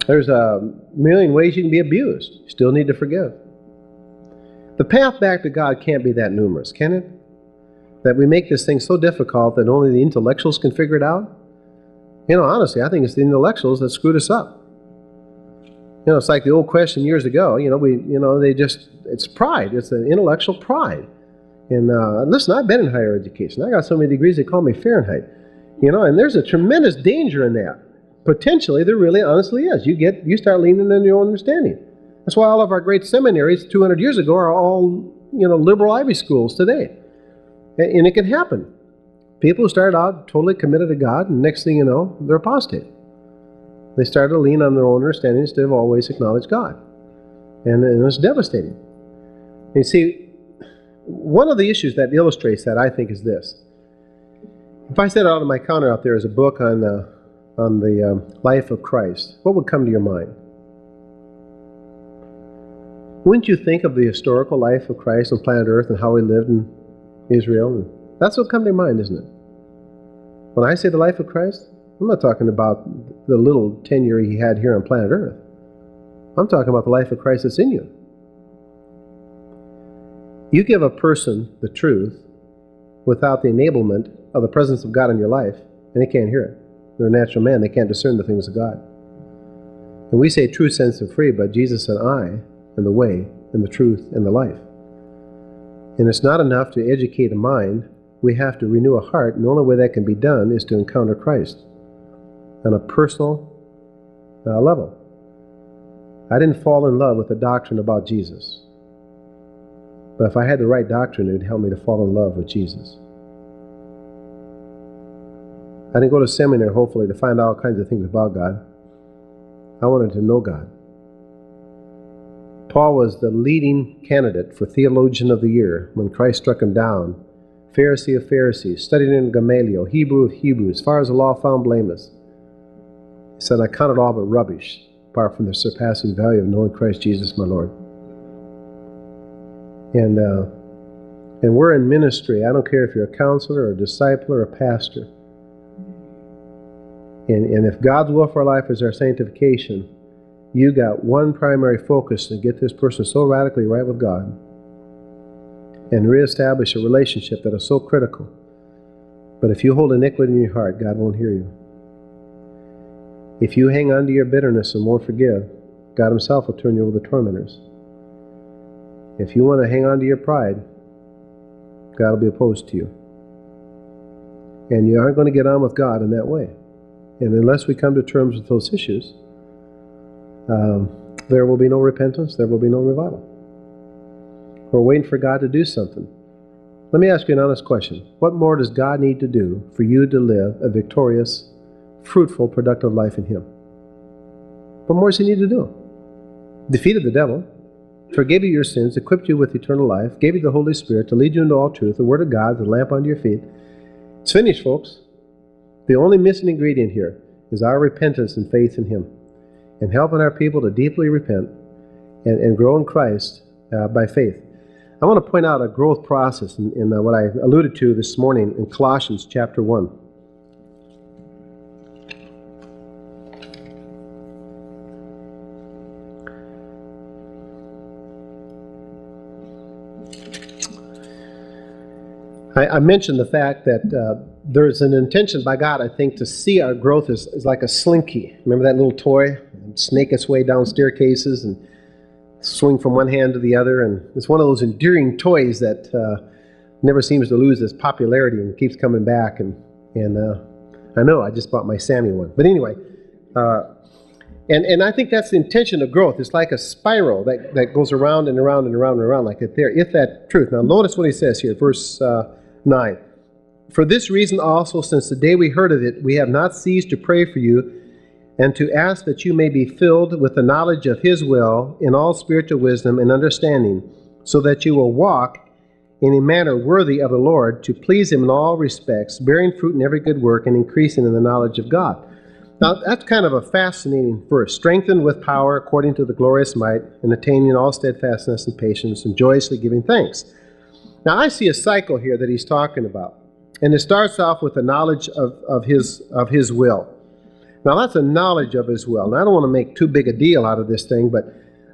There's a million ways you can be abused. You still need to forgive. The path back to God can't be that numerous, can it? That we make this thing so difficult that only the intellectuals can figure it out? You know, honestly, I think it's the intellectuals that screwed us up. You know, it's like the old question years ago. You know, we, you know, they just, it's pride. It's an intellectual pride. And uh, listen, I've been in higher education. I got so many degrees they call me Fahrenheit. You know, and there's a tremendous danger in that. Potentially, there really honestly is. You get, you start leaning on your own understanding. That's why all of our great seminaries 200 years ago are all, you know, liberal Ivy schools today. And it can happen. People who started out totally committed to God, and next thing you know, they're apostate. They started to lean on their own understanding instead of always acknowledge God. And, and it's devastating. And you see, one of the issues that illustrates that, I think, is this. If I set out on my counter out there as a book on the, on the um, life of Christ, what would come to your mind? Wouldn't you think of the historical life of Christ on planet Earth and how he lived in Israel. That's what comes to mind, isn't it? When I say the life of Christ, I'm not talking about the little tenure he had here on planet Earth. I'm talking about the life of Christ that's in you. You give a person the truth without the enablement of the presence of God in your life, and they can't hear it. They're a natural man, they can't discern the things of God. And we say true sense of free, but Jesus said, I am the way and the truth and the life. And it's not enough to educate a mind, we have to renew a heart, and the only way that can be done is to encounter Christ on a personal uh, level. I didn't fall in love with the doctrine about Jesus. But if I had the right doctrine, it would help me to fall in love with Jesus. I didn't go to seminary, hopefully, to find all kinds of things about God. I wanted to know God. Paul was the leading candidate for Theologian of the Year when Christ struck him down. Pharisee of Pharisees, studied in Gamaliel, Hebrew of Hebrews, as far as the law found blameless. He said, I count it all but rubbish, apart from the surpassing value of knowing Christ Jesus my Lord. And uh, and we're in ministry. I don't care if you're a counselor or a disciple or a pastor. And, and if God's will for our life is our sanctification, you got one primary focus to get this person so radically right with God and reestablish a relationship that is so critical. But if you hold iniquity in your heart, God won't hear you. If you hang on to your bitterness and won't forgive, God Himself will turn you over to tormentors. If you want to hang on to your pride, God will be opposed to you. And you aren't going to get on with God in that way. And unless we come to terms with those issues, um, there will be no repentance, there will be no revival. We're waiting for God to do something. Let me ask you an honest question. What more does God need to do for you to live a victorious, fruitful, productive life in Him? What more does He need to do? Defeated the devil, forgave you your sins, equipped you with eternal life, gave you the Holy Spirit to lead you into all truth, the Word of God, the lamp under your feet. It's finished, folks. The only missing ingredient here is our repentance and faith in Him and helping our people to deeply repent and, and grow in Christ uh, by faith. I want to point out a growth process in, in uh, what I alluded to this morning in Colossians chapter 1. I, mentioned the fact that uh, there's an intention by God, I think, to see our growth as, as like a slinky. Remember that little toy? Snake its way down staircases and swing from one hand to the other. And it's one of those enduring toys that uh, never seems to lose its popularity and keeps coming back. And, and uh, I know I just bought my Sammy one. But anyway, uh, and, and I think that's the intention of growth. It's like a spiral that, that goes around and around and around and around like that there, if that truth. Now, notice what he says here, verse uh, 9. For this reason also, since the day we heard of it, we have not ceased to pray for you and to ask that you may be filled with the knowledge of His will in all spiritual wisdom and understanding, so that you will walk in a manner worthy of the Lord, to please Him in all respects, bearing fruit in every good work and increasing in the knowledge of God. Now, that's kind of a fascinating verse. Strengthened with power according to the glorious might, and attaining all steadfastness and patience, and joyously giving thanks. Now, I see a cycle here that he's talking about. And it starts off with the knowledge of, of, his, of his will. Now, that's a knowledge of his will. Now, I don't want to make too big a deal out of this thing, but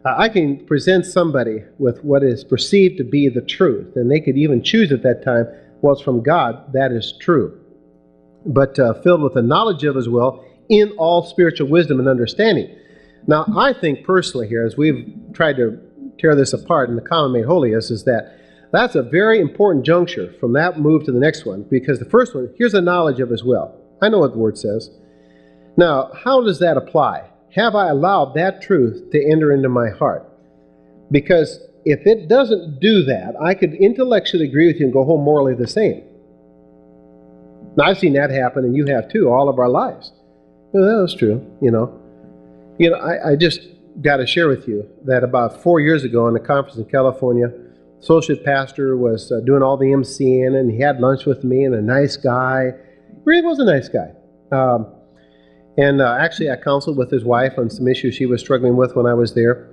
uh, I can present somebody with what is perceived to be the truth. And they could even choose at that time, well, it's from God, that is true. But uh, filled with the knowledge of his will in all spiritual wisdom and understanding. Now, I think personally here, as we've tried to tear this apart in the common made holy is, that that's a very important juncture from that move to the next one because the first one, here's the knowledge of his will. I know what the word says. Now, how does that apply? Have I allowed that truth to enter into my heart? Because if it doesn't do that, I could intellectually agree with you and go home morally the same. Now, I've seen that happen, and you have too, all of our lives. Well, that's true, you know. You know, I, I just got to share with you that about four years ago in a conference in California, associate pastor was uh, doing all the MCing, and he had lunch with me, and a nice guy. Really was a nice guy. Um, and uh, actually, I counseled with his wife on some issues she was struggling with when I was there.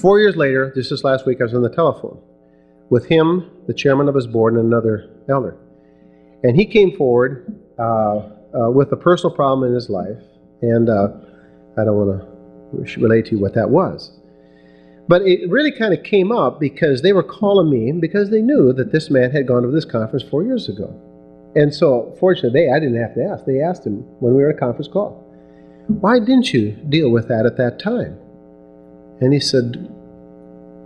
Four years later, just this last week, I was on the telephone with him, the chairman of his board, and another elder. And he came forward uh, uh with a personal problem in his life, and uh, I don't want to relate to you what that was. But it really kind of came up because they were calling me because they knew that this man had gone to this conference four years ago. And so, fortunately, they, I didn't have to ask. They asked him when we were at a conference call, Why didn't you deal with that at that time? And he said,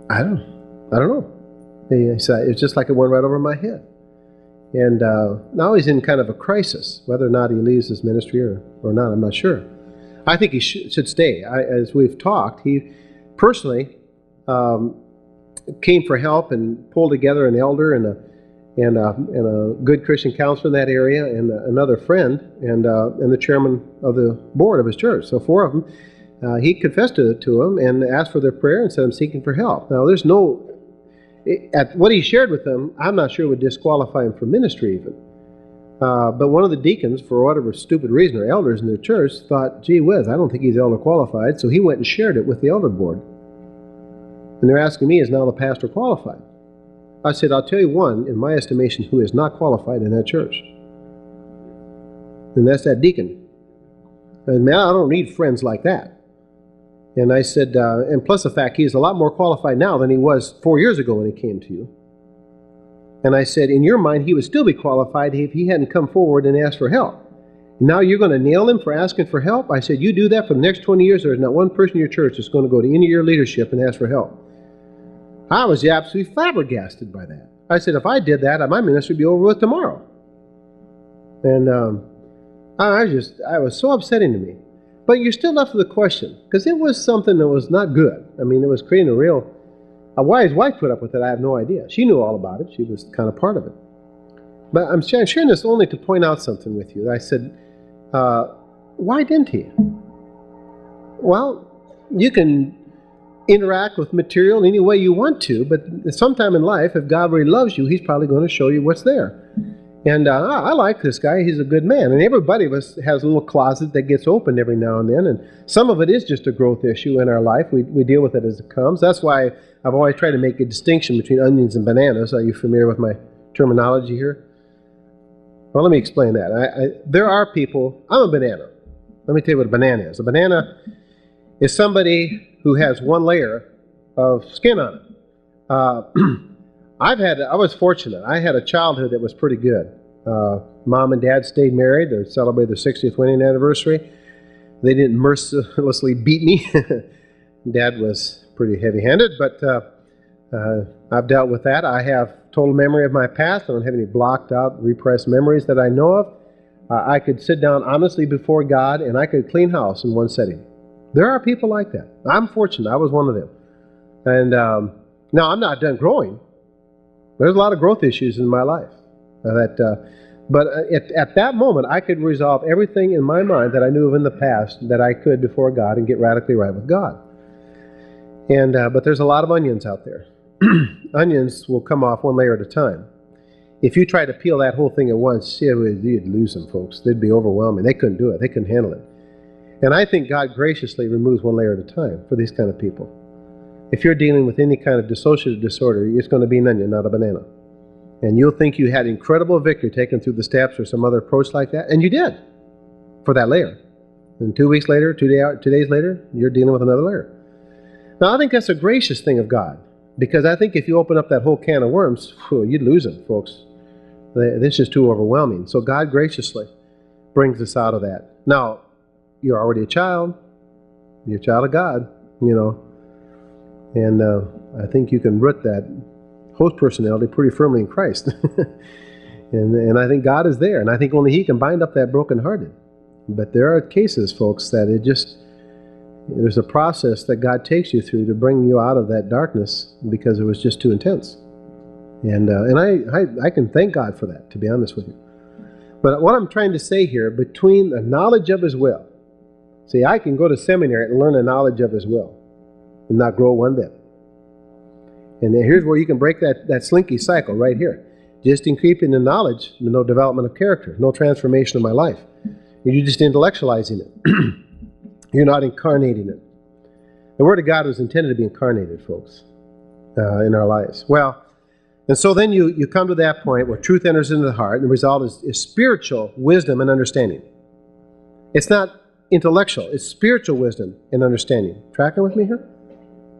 I don't, I don't know. He said, It's just like it went right over my head. And uh, now he's in kind of a crisis, whether or not he leaves his ministry or, or not, I'm not sure. I think he sh- should stay. I, as we've talked, he personally um, came for help and pulled together an elder and a and a, and a good Christian counselor in that area and another friend and uh, and the chairman of the board of his church. So four of them. Uh, he confessed to, to them and asked for their prayer and said, "I'm seeking for help." Now, there's no at what he shared with them. I'm not sure would disqualify him from ministry even. Uh, but one of the deacons, for whatever stupid reason, or elders in their church, thought, "Gee whiz, I don't think he's elder qualified." So he went and shared it with the elder board. And they're asking me, is now the pastor qualified? I said, I'll tell you one, in my estimation, who is not qualified in that church. And that's that deacon. And man, I don't need friends like that. And I said, uh, and plus the fact he's a lot more qualified now than he was four years ago when he came to you. And I said, in your mind, he would still be qualified if he hadn't come forward and asked for help. Now you're going to nail him for asking for help? I said, you do that for the next 20 years, there's not one person in your church that's going to go to any of your leadership and ask for help. I was absolutely flabbergasted by that. I said, if I did that, my ministry would be over with tomorrow. And um, I just, I was so upsetting to me. But you're still left with a question, because it was something that was not good. I mean, it was creating a real, a wise wife put up with it, I have no idea. She knew all about it, she was kind of part of it. But I'm sharing this only to point out something with you. I said, uh, why didn't he? Well, you can interact with material in any way you want to, but sometime in life, if God really loves you, He's probably going to show you what's there. And uh, I like this guy; he's a good man. And everybody of us has a little closet that gets opened every now and then, and some of it is just a growth issue in our life. We we deal with it as it comes. That's why I've always tried to make a distinction between onions and bananas. Are you familiar with my terminology here? Well, let me explain that. I, I, there are people. I'm a banana. Let me tell you what a banana is. A banana is somebody who has one layer of skin on it. Uh, I've had, I was fortunate. I had a childhood that was pretty good. Uh, mom and dad stayed married. They celebrated their 60th wedding anniversary. They didn't mercilessly beat me. dad was pretty heavy handed, but uh, uh, I've dealt with that. I have total memory of my past. I don't have any blocked out, repressed memories that I know of. Uh, I could sit down honestly before God and I could clean house in one setting. There are people like that. I'm fortunate. I was one of them. And um, now I'm not done growing. There's a lot of growth issues in my life. That, uh, but uh, at, at that moment, I could resolve everything in my mind that I knew of in the past that I could before God and get radically right with God. And uh, but there's a lot of onions out there. onions will come off one layer at a time. If you try to peel that whole thing at once, you'd lose them, folks. They'd be overwhelming. They couldn't do it. They couldn't handle it. And I think God graciously removes one layer at a time for these kind of people. If you're dealing with any kind of dissociative disorder, it's going to be an onion, not a banana. And you'll think you had incredible victory taken through the steps or some other approach like that, and you did for that layer. And two weeks later, two, day, two days later, you're dealing with another layer. Now, I think that's a gracious thing of God because I think if you open up that whole can of worms, whew, you'd lose them, folks. This is too overwhelming. So God graciously brings us out of that. Now, you're already a child. You're a child of God, you know. And uh, I think you can root that host personality pretty firmly in Christ. and, and I think God is there. And I think only He can bind up that brokenhearted. But there are cases, folks, that it just, there's a process that God takes you through to bring you out of that darkness because it was just too intense. And, uh, and I, I, I can thank God for that, to be honest with you. But what I'm trying to say here, between the knowledge of His will See, I can go to seminary and learn a knowledge of His will and not grow one bit. And here's where you can break that, that slinky cycle right here. Just in knowledge, no development of character, no transformation of my life. You're just intellectualizing it. You're not incarnating it. The Word of God was intended to be incarnated, folks, uh, in our lives. Well, and so then you, you come to that point where truth enters into the heart, and the result is, is spiritual wisdom and understanding. It's not intellectual, it's spiritual wisdom and understanding. Tracking with me here?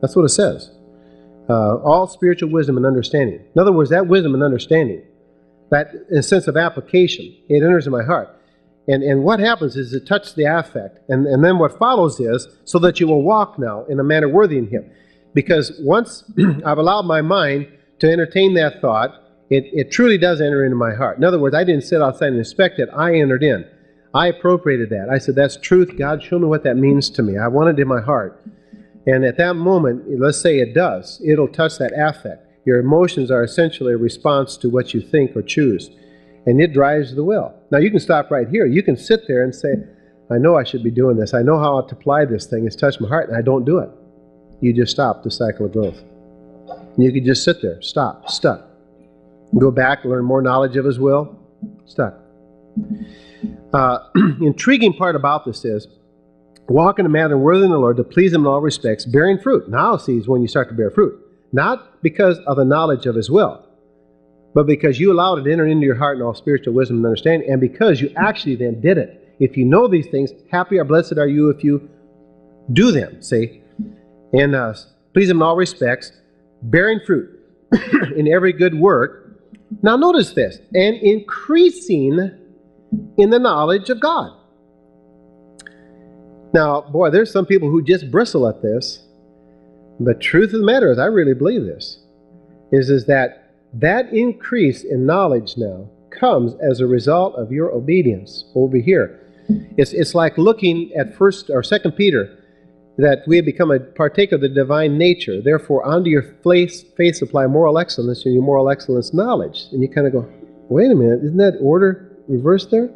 That's what it says. Uh, all spiritual wisdom and understanding. In other words, that wisdom and understanding, that sense of application, it enters in my heart. And, and what happens is it touches the affect. And, and then what follows is so that you will walk now in a manner worthy in Him. Because once I've allowed my mind to entertain that thought, it, it truly does enter into my heart. In other words, I didn't sit outside and inspect it, I entered in. I appropriated that. I said, That's truth. God, show me what that means to me. I want it in my heart. And at that moment, let's say it does, it'll touch that affect. Your emotions are essentially a response to what you think or choose. And it drives the will. Now, you can stop right here. You can sit there and say, I know I should be doing this. I know how to apply this thing. It's touched my heart, and I don't do it. You just stop the cycle of growth. You can just sit there, stop, stuck. Go back, learn more knowledge of His will, stuck. Uh, intriguing part about this is walk in a manner worthy of the Lord to please Him in all respects, bearing fruit. Now sees when you start to bear fruit. Not because of the knowledge of His will, but because you allowed it to enter into your heart in all spiritual wisdom and understanding, and because you actually then did it. If you know these things, happy or blessed are you if you do them, see? And uh, please Him in all respects, bearing fruit in every good work. Now notice this, and increasing in the knowledge of God. Now, boy, there's some people who just bristle at this, but truth of the matter is, I really believe this, is, is that that increase in knowledge now comes as a result of your obedience over here. It's, it's like looking at first or second Peter that we have become a partaker of the divine nature. Therefore, unto your face, face apply moral excellence and your moral excellence knowledge. And you kind of go, wait a minute, isn't that order reverse there?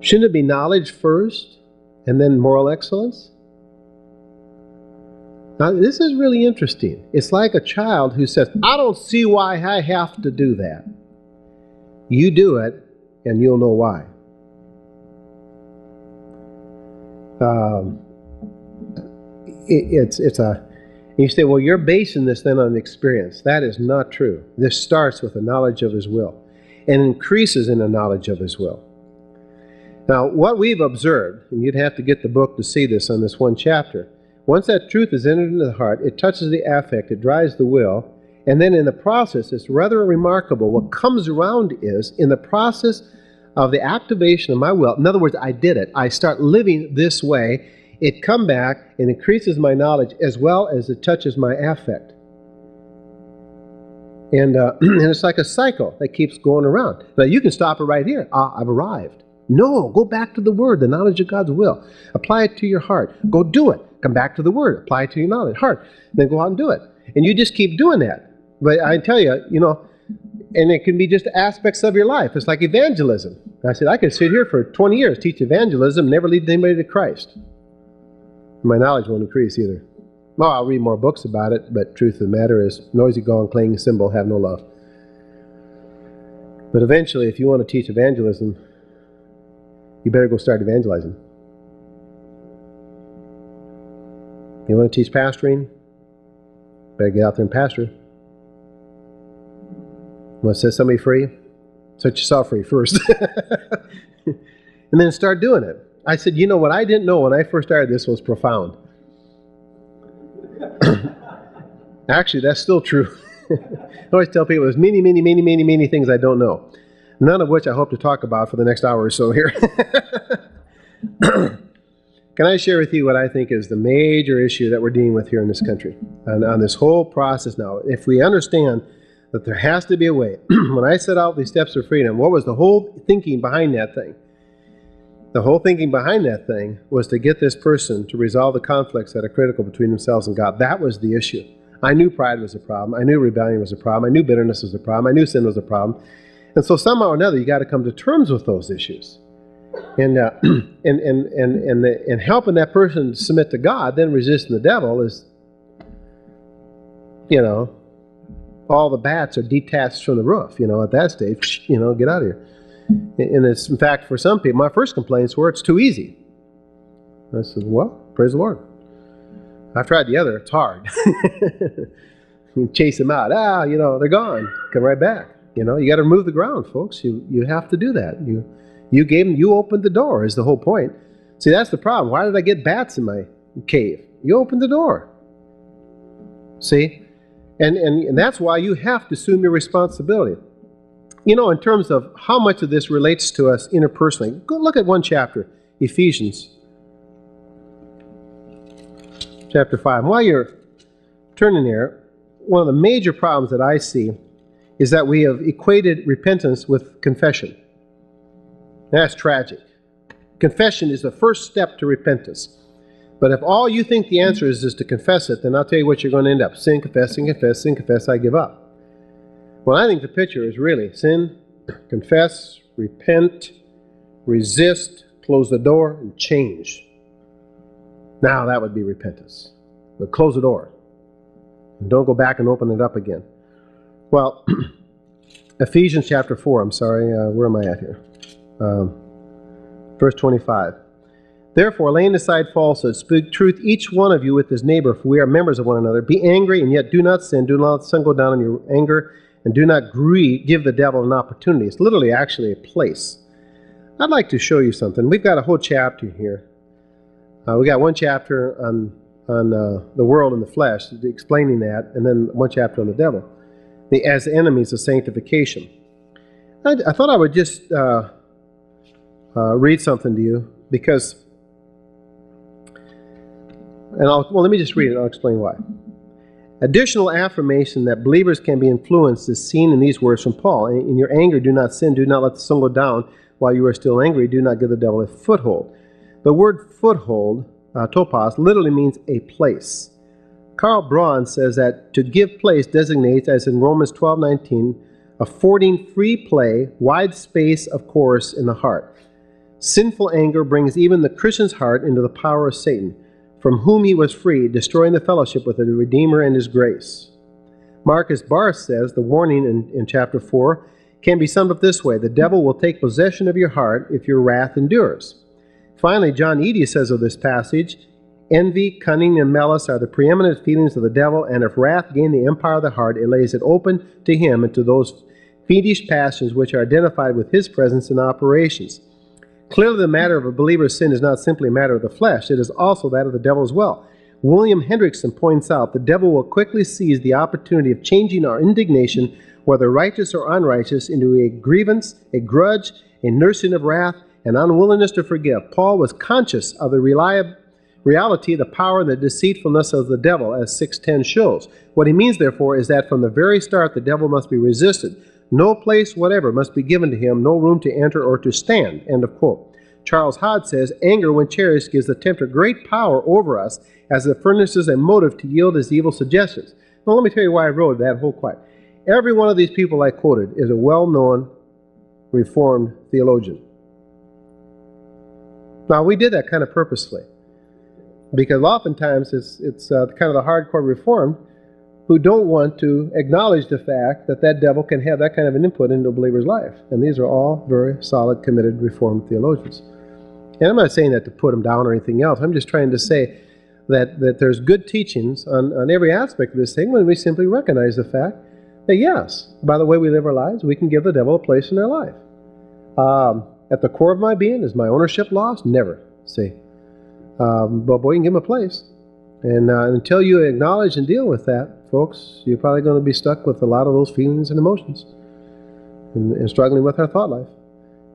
Shouldn't it be knowledge first and then moral excellence? Now, this is really interesting. It's like a child who says, I don't see why I have to do that. You do it, and you'll know why. Um, it, it's, it's a, you say, well, you're basing this then on experience. That is not true. This starts with a knowledge of His will and increases in the knowledge of His will. Now, what we've observed, and you'd have to get the book to see this on this one chapter, once that truth is entered into the heart, it touches the affect, it drives the will, and then in the process, it's rather remarkable. What comes around is in the process of the activation of my will, in other words, I did it, I start living this way, it come back and increases my knowledge as well as it touches my affect. And, uh, and it's like a cycle that keeps going around. Now, you can stop it right here. Ah, I've arrived. No, go back to the Word, the knowledge of God's will. Apply it to your heart. Go do it. Come back to the Word. Apply it to your knowledge, heart. Then go out and do it. And you just keep doing that. But I tell you, you know, and it can be just aspects of your life. It's like evangelism. I said, I could sit here for 20 years, teach evangelism, never lead anybody to Christ. My knowledge won't increase either. Well, I'll read more books about it, but truth of the matter is, noisy gong, clanging cymbal have no love. But eventually, if you want to teach evangelism, you better go start evangelizing. You want to teach pastoring? Better get out there and pastor. Want to set somebody free? Set yourself free first. and then start doing it. I said, you know what I didn't know when I first started this was profound. Actually, that's still true. I always tell people there's many, many, many, many, many things I don't know. None of which I hope to talk about for the next hour or so here. Can I share with you what I think is the major issue that we're dealing with here in this country? And on this whole process now, if we understand that there has to be a way. when I set out these steps of freedom, what was the whole thinking behind that thing? The whole thinking behind that thing was to get this person to resolve the conflicts that are critical between themselves and God. That was the issue. I knew pride was a problem. I knew rebellion was a problem. I knew bitterness was a problem. I knew sin was a problem. And so somehow or another, you got to come to terms with those issues. And, uh, and, and, and, and, the, and helping that person submit to God, then resisting the devil is, you know, all the bats are detached from the roof. You know, at that stage, you know, get out of here. And it's, in fact, for some people, my first complaints were it's too easy. I said, well, praise the Lord. I've tried the other, it's hard. you chase them out. Ah, you know, they're gone. Come right back. You know, you got to remove the ground, folks. You you have to do that. You you gave them, you opened the door is the whole point. See, that's the problem. Why did I get bats in my cave? You opened the door. See? And, and, and that's why you have to assume your responsibility. You know, in terms of how much of this relates to us interpersonally, go look at one chapter, Ephesians chapter 5. And while you're turning there, one of the major problems that I see is that we have equated repentance with confession. That's tragic. Confession is the first step to repentance. But if all you think the answer is is to confess it, then I'll tell you what you're going to end up. Sin, confess, sin, confess, sin, confess, I give up. Well, I think the picture is really sin, confess, repent, resist, close the door, and change. Now that would be repentance. But close the door. And don't go back and open it up again. Well, Ephesians chapter 4, I'm sorry, uh, where am I at here? Um, verse 25. Therefore, laying aside falsehood, speak truth each one of you with his neighbor, for we are members of one another. Be angry, and yet do not sin. Do not let the sun go down in your anger, and do not grieve, give the devil an opportunity. It's literally actually a place. I'd like to show you something. We've got a whole chapter here. Uh, we got one chapter on on uh, the world and the flesh, explaining that, and then one chapter on the devil, the as enemies of sanctification. I, I thought I would just uh, uh read something to you because and I'll, well, let me just read it. I'll explain why. Additional affirmation that believers can be influenced is seen in these words from Paul. In your anger, do not sin. Do not let the sun go down while you are still angry. Do not give the devil a foothold. The word foothold, uh, topos, literally means a place. Karl Braun says that to give place designates, as in Romans 12:19, affording free play, wide space of course in the heart. Sinful anger brings even the Christian's heart into the power of Satan from whom he was freed, destroying the fellowship with the Redeemer and his grace. Markus Barth says the warning in, in chapter 4 can be summed up this way The devil will take possession of your heart if your wrath endures. Finally, John Eadie says of this passage Envy, cunning, and malice are the preeminent feelings of the devil, and if wrath gain the empire of the heart, it lays it open to him and to those fiendish passions which are identified with his presence and operations. Clearly, the matter of a believer's sin is not simply a matter of the flesh, it is also that of the devil as well. William Hendriksen points out the devil will quickly seize the opportunity of changing our indignation, whether righteous or unrighteous, into a grievance, a grudge, a nursing of wrath, an unwillingness to forgive. Paul was conscious of the reality, the power, and the deceitfulness of the devil, as 610 shows. What he means, therefore, is that from the very start, the devil must be resisted. No place whatever must be given to him, no room to enter or to stand. End of quote. Charles Hodge says, Anger, when cherished, gives the tempter great power over us as it furnishes a motive to yield his evil suggestions. Now, let me tell you why I wrote that whole quote. Every one of these people I quoted is a well known Reformed theologian. Now, we did that kind of purposely because oftentimes it's, it's uh, kind of the hardcore Reformed who don't want to acknowledge the fact that that devil can have that kind of an input into a believer's life. And these are all very solid, committed Reformed theologians. And I'm not saying that to put them down or anything else. I'm just trying to say that, that there's good teachings on, on every aspect of this thing when we simply recognize the fact that, yes, by the way we live our lives, we can give the devil a place in our life. Um, at the core of my being, is my ownership lost? Never. See. Um, but boy, you can give him a place. And uh, until you acknowledge and deal with that, folks, you're probably going to be stuck with a lot of those feelings and emotions and, and struggling with our thought life.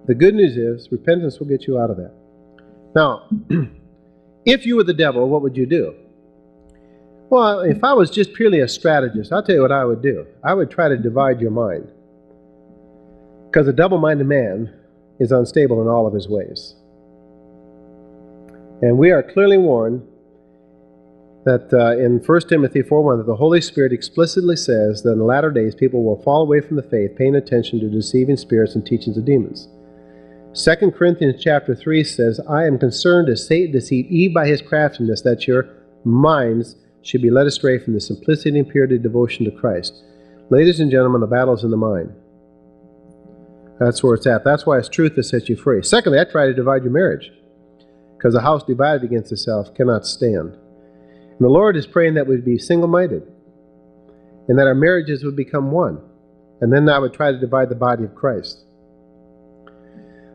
The good news is repentance will get you out of that. Now, if you were the devil, what would you do? Well, if I was just purely a strategist, I'll tell you what I would do. I would try to divide your mind. Because a double minded man is unstable in all of his ways. And we are clearly warned that uh, in 1 Timothy 4.1 that the Holy Spirit explicitly says that in the latter days people will fall away from the faith, paying attention to deceiving spirits and teachings of demons. 2 Corinthians chapter 3 says, I am concerned as Satan deceived Eve by his craftiness, that your minds should be led astray from the simplicity and purity of devotion to Christ. Ladies and gentlemen, the battle is in the mind. That's where it's at. That's why it's truth that sets you free. Secondly, I try to divide your marriage because a house divided against itself cannot stand. And the Lord is praying that we'd be single minded and that our marriages would become one. And then I would try to divide the body of Christ.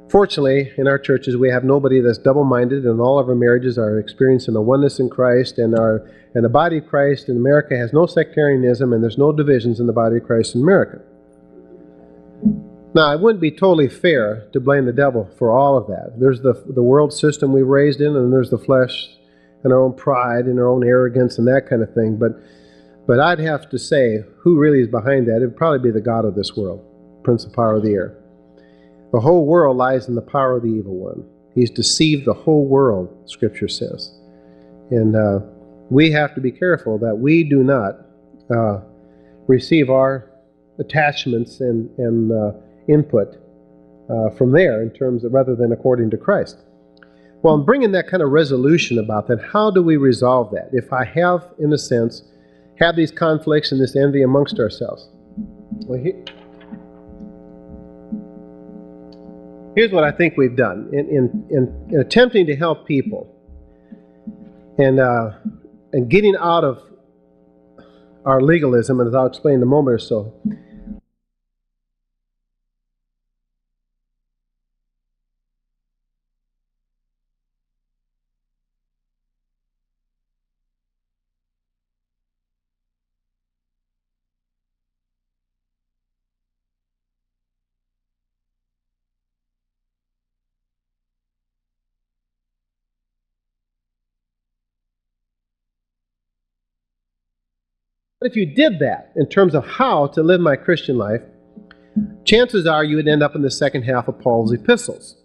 Fortunately, in our churches, we have nobody that's double minded, and all of our marriages are experiencing a oneness in Christ, and, our, and the body of Christ in America has no sectarianism, and there's no divisions in the body of Christ in America. Now, it wouldn't be totally fair to blame the devil for all of that. There's the, the world system we've raised in, and there's the flesh and our own pride and our own arrogance and that kind of thing. But, but I'd have to say, who really is behind that? It would probably be the God of this world, Prince of Power of the Air. The whole world lies in the power of the evil one. He's deceived the whole world, Scripture says. And uh, we have to be careful that we do not uh, receive our attachments and, and uh, input uh, from there in terms of rather than according to Christ. Well, I'm bringing that kind of resolution about that. How do we resolve that? If I have, in a sense, have these conflicts and this envy amongst ourselves. Well, he, here's what I think we've done in, in, in, in attempting to help people and, uh, and getting out of our legalism, and as I'll explain in a moment or so, But if you did that in terms of how to live my Christian life, chances are you would end up in the second half of Paul's epistles.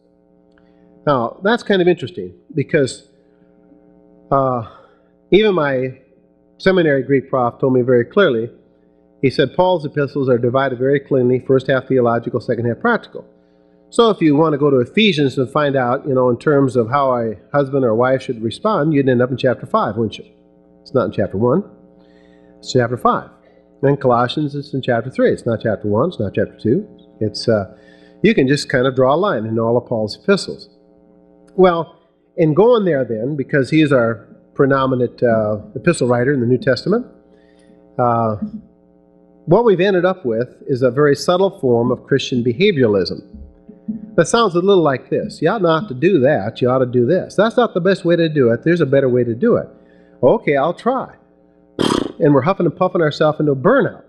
Now, that's kind of interesting because uh, even my seminary Greek prof told me very clearly. He said Paul's epistles are divided very cleanly, first half theological, second half practical. So if you want to go to Ephesians and find out, you know, in terms of how a husband or wife should respond, you'd end up in chapter 5, wouldn't you? It's not in chapter 1. It's chapter 5. And Colossians is in chapter 3. It's not chapter 1, it's not chapter 2. It's, uh, you can just kind of draw a line in all of Paul's epistles. Well, in going there then, because he is our predominant uh, epistle writer in the New Testament, uh, what we've ended up with is a very subtle form of Christian behavioralism. That sounds a little like this. You ought not to do that. You ought to do this. That's not the best way to do it. There's a better way to do it. Okay, I'll try and we're huffing and puffing ourselves into a burnout.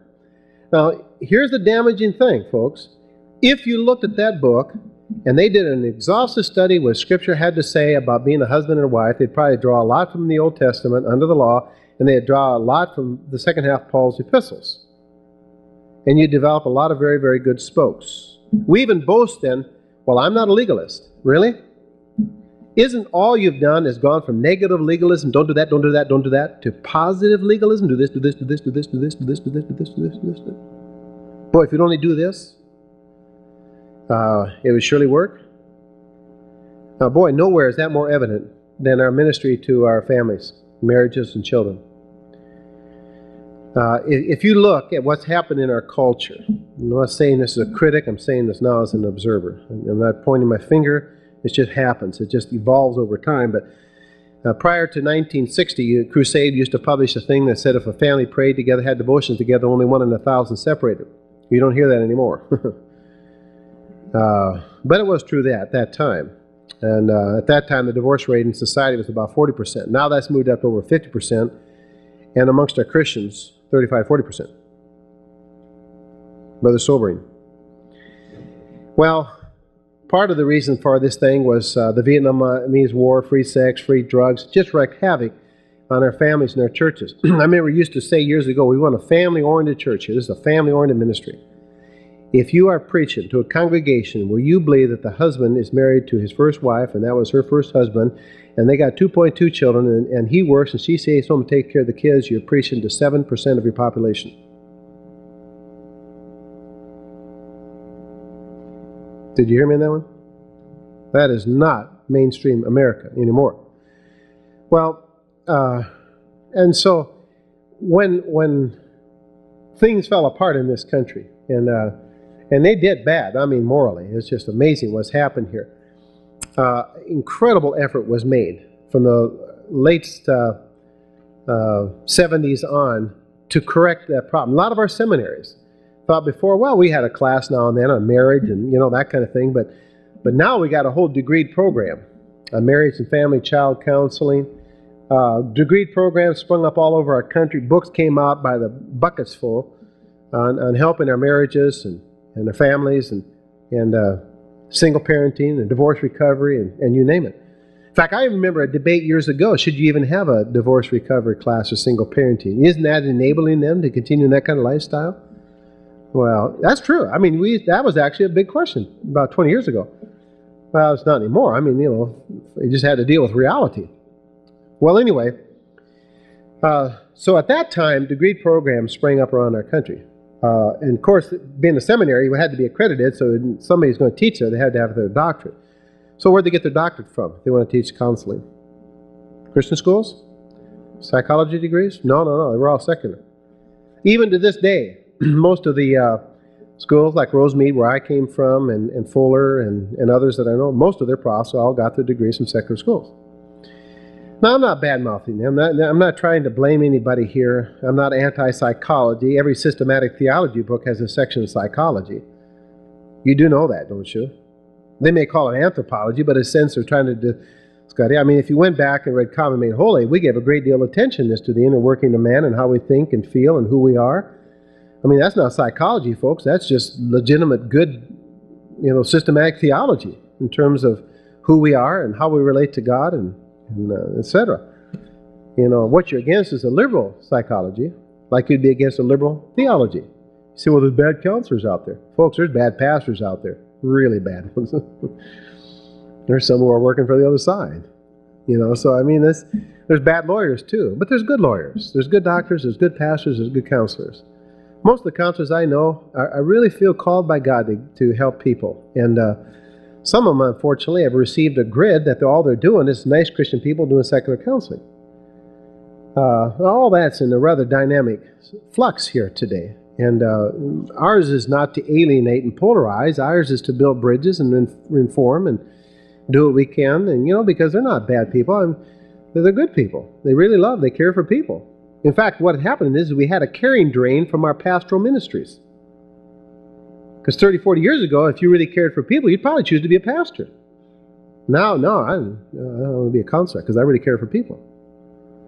Now, here's the damaging thing, folks. If you looked at that book and they did an exhaustive study what Scripture had to say about being a husband and a wife, they'd probably draw a lot from the Old Testament under the law, and they'd draw a lot from the second half of Paul's epistles. And you'd develop a lot of very, very good spokes. We even boast then, well, I'm not a legalist. Really? Isn't all you've done is gone from negative legalism, don't do that, don't do that, don't do that, to positive legalism, do this, do this, do this, do this, do this, do this, do this, do this, do this, do this. Boy, if you'd only do this, uh, it would surely work. Now, boy, nowhere is that more evident than our ministry to our families, marriages, and children. Uh, if you look at what's happened in our culture, I'm not saying this as a critic, I'm saying this now as an observer. I'm not pointing my finger, it just happens. It just evolves over time. But uh, prior to 1960, Crusade used to publish a thing that said if a family prayed together, had devotions together, only one in a thousand separated. You don't hear that anymore. uh, but it was true that at that time. And uh, at that time, the divorce rate in society was about 40%. Now that's moved up to over 50%. And amongst our Christians, 35 40%. Rather sobering. Well, part of the reason for this thing was uh, the Vietnamese War, free sex, free drugs, just wreaked havoc on our families and our churches. I remember we used to say years ago, we want a family oriented church. This is a family oriented ministry. If you are preaching to a congregation where you believe that the husband is married to his first wife and that was her first husband, and they got 2.2 children, and, and he works and she stays home to take care of the kids, you're preaching to 7% of your population. Did you hear me on that one? That is not mainstream America anymore. Well, uh, and so when when things fell apart in this country, and uh, and they did bad. I mean, morally, it's just amazing what's happened here. Uh, incredible effort was made from the late 70s uh, uh, on to correct that problem. A lot of our seminaries thought before, well, we had a class now and then on marriage and you know that kind of thing, but but now we got a whole degreed program on marriage and family child counseling. Uh, degreed programs sprung up all over our country. Books came out by the buckets full on, on helping our marriages and and their families and, and uh, single parenting and divorce recovery and, and you name it. In fact, I remember a debate years ago should you even have a divorce recovery class or single parenting? Isn't that enabling them to continue in that kind of lifestyle? Well, that's true. I mean, we that was actually a big question about 20 years ago. Well, it's not anymore. I mean, you know, you just had to deal with reality. Well, anyway, uh, so at that time, degree programs sprang up around our country. Uh, and of course, being a seminary, you had to be accredited, so somebody's going to teach there, they had to have their doctorate. So where'd they get their doctorate from? They want to teach counseling. Christian schools? Psychology degrees? No, no, no. They were all secular. Even to this day, most of the uh, schools like Rosemead, where I came from, and, and Fuller, and, and others that I know, most of their profs all got their degrees from secular schools. Now, I'm not bad mouthing. I'm not, I'm not trying to blame anybody here. I'm not anti psychology. Every systematic theology book has a section of psychology. You do know that, don't you? They may call it anthropology, but in a sense they're trying to discuss I mean, if you went back and read Common Made Holy, we gave a great deal of attention as to the inner working of man and how we think and feel and who we are. I mean, that's not psychology, folks. That's just legitimate, good, you know, systematic theology in terms of who we are and how we relate to God and and uh, etc. You know, what you're against is a liberal psychology, like you'd be against a liberal theology. You say, well, there's bad counselors out there. Folks, there's bad pastors out there, really bad ones. there's some who are working for the other side. You know, so I mean, there's, there's bad lawyers too, but there's good lawyers. There's good doctors, there's good pastors, there's good counselors. Most of the counselors I know, I, I really feel called by God to, to help people. And, uh, some of them, unfortunately, have received a grid that they're, all they're doing is nice Christian people doing secular counseling. Uh, all that's in a rather dynamic flux here today. And uh, ours is not to alienate and polarize. Ours is to build bridges and inform and do what we can. And, you know, because they're not bad people. I'm, they're good people. They really love, they care for people. In fact, what happened is we had a caring drain from our pastoral ministries. Because 30, 40 years ago, if you really cared for people, you'd probably choose to be a pastor. Now, no, I, I don't want to be a counselor because I really care for people.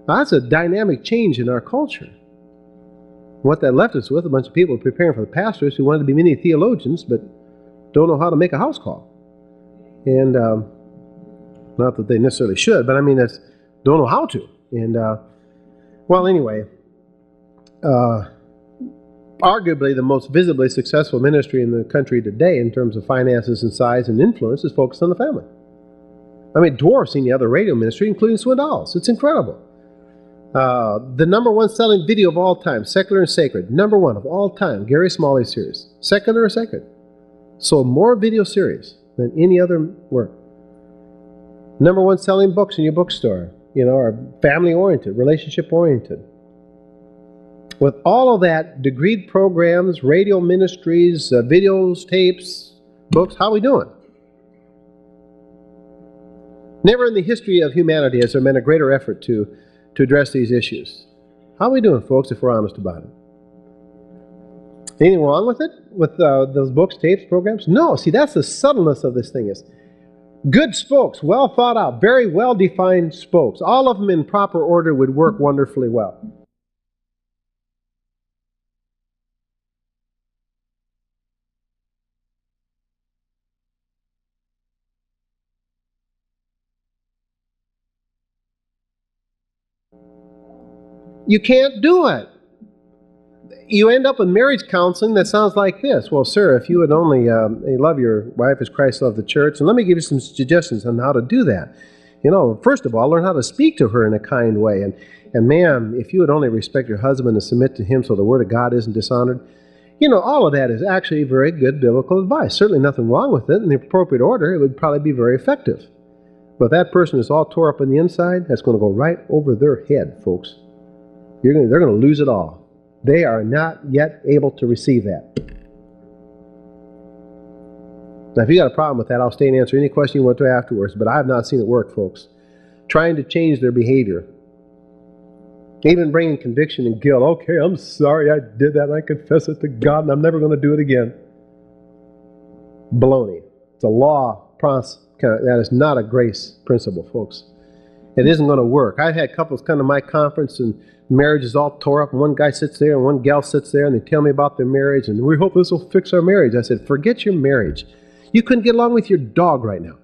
Now, that's a dynamic change in our culture. What that left us with, a bunch of people preparing for the pastors who wanted to be many theologians, but don't know how to make a house call. And um, not that they necessarily should, but I mean, that's don't know how to. And uh, well, anyway, uh, arguably the most visibly successful ministry in the country today in terms of finances and size and influence is Focus on the Family. I mean, dwarfs any other radio ministry, including Swindoll's. It's incredible. Uh, the number one selling video of all time, Secular and Sacred. Number one of all time, Gary Smalley series. Secular or Sacred. Sold more video series than any other work. Number one selling books in your bookstore, you know, are family oriented, relationship oriented. With all of that, degreed programs, radio ministries, uh, videos, tapes, books, how are we doing? Never in the history of humanity has there been a greater effort to, to address these issues. How are we doing, folks, if we're honest about it? Anything wrong with it? With uh, those books, tapes, programs? No. See, that's the subtleness of this thing is good spokes, well thought out, very well defined spokes. All of them in proper order would work wonderfully well. You can't do it. You end up with marriage counseling that sounds like this. Well, sir, if you would only um, love your wife as Christ loved the church, and let me give you some suggestions on how to do that. You know, first of all, learn how to speak to her in a kind way. And, and ma'am, if you would only respect your husband and submit to him so the word of God isn't dishonored, you know, all of that is actually very good biblical advice. Certainly nothing wrong with it. In the appropriate order, it would probably be very effective. But that person is all tore up on the inside, that's going to go right over their head, folks. You're gonna, they're going to lose it all. They are not yet able to receive that. Now, if you got a problem with that, I'll stay and answer any question you want to afterwards, but I have not seen it work, folks. Trying to change their behavior. Even bringing conviction and guilt. Okay, I'm sorry I did that, and I confess it to God, and I'm never going to do it again. Baloney. It's a law. That is not a grace principle, folks. It isn't going to work. I've had couples come to my conference and marriage is all tore up, and one guy sits there and one gal sits there, and they tell me about their marriage, and we hope this will fix our marriage. I said, forget your marriage. You couldn't get along with your dog right now.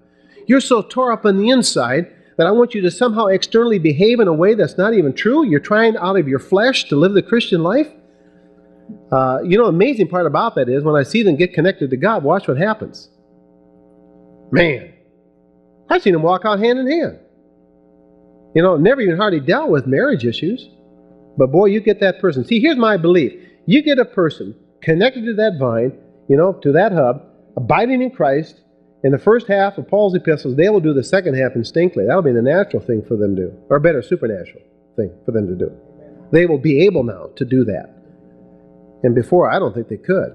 You're so tore up on the inside that I want you to somehow externally behave in a way that's not even true. You're trying out of your flesh to live the Christian life. Uh, you know, the amazing part about that is when I see them get connected to God, watch what happens. Man, I've seen them walk out hand in hand. You know, never even hardly dealt with marriage issues. But boy, you get that person. See, here's my belief. You get a person connected to that vine, you know, to that hub, abiding in Christ, in the first half of Paul's epistles, they will do the second half instinctively. That'll be the natural thing for them to do, or better, supernatural thing for them to do. They will be able now to do that. And before, I don't think they could.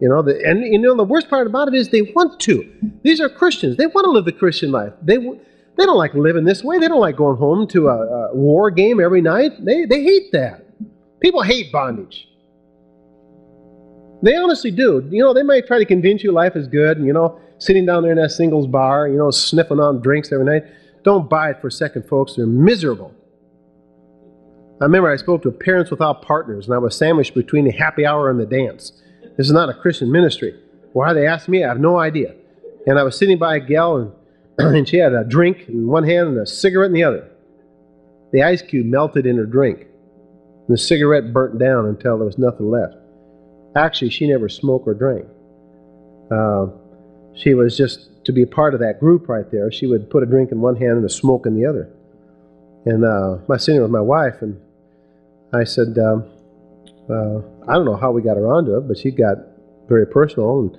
You know, the, and you know the worst part about it is they want to. These are Christians. They want to live the Christian life. They they don't like living this way. They don't like going home to a, a war game every night. They, they hate that. People hate bondage. They honestly do. You know, they might try to convince you life is good, you know, sitting down there in that singles bar, you know, sniffing on drinks every night. Don't buy it for a second, folks. They're miserable. I remember I spoke to Parents Without Partners, and I was sandwiched between the happy hour and the dance. This is not a Christian ministry. Why they asked me, I have no idea. And I was sitting by a gal, and and she had a drink in one hand and a cigarette in the other. The ice cube melted in her drink. And the cigarette burnt down until there was nothing left. Actually, she never smoked or drank. Uh, she was just to be a part of that group right there. She would put a drink in one hand and a smoke in the other. And uh, I was sitting with my wife, and I said, um, uh, I don't know how we got her onto it, but she got very personal. And,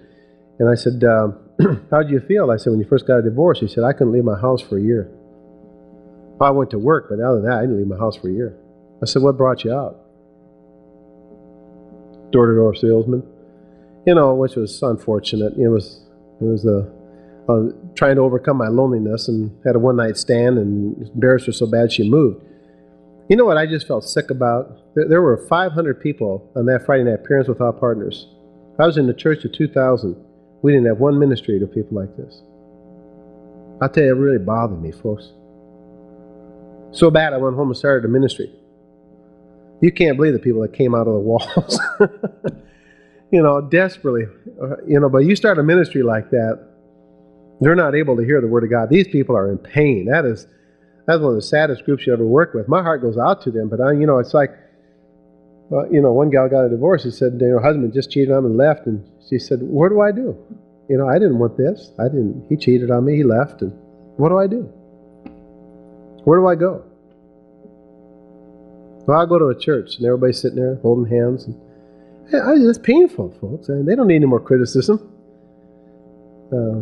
and I said, um, how did you feel? I said, when you first got a divorce, he said, I couldn't leave my house for a year. I went to work, but other than that, I didn't leave my house for a year. I said, what brought you out? Door-to-door salesman. You know, which was unfortunate. It was, it was a, uh, trying to overcome my loneliness and had a one-night stand and embarrassed her so bad she moved. You know what I just felt sick about? There, there were 500 people on that Friday night, Parents Without Partners. I was in the church of 2,000. We didn't have one ministry to people like this. I tell you, it really bothered me, folks. So bad I went home and started a ministry. You can't believe the people that came out of the walls. you know, desperately. Uh, you know, but you start a ministry like that, they're not able to hear the word of God. These people are in pain. That is that's one of the saddest groups you ever work with. My heart goes out to them, but I, you know, it's like well, you know, one gal got a divorce. He said, her husband just cheated on him and left. And she said, what do I do? You know, I didn't want this. I didn't. He cheated on me. He left. And what do I do? Where do I go? Well, I go to a church and everybody's sitting there holding hands. And, it's painful, folks. And they don't need any more criticism. Uh,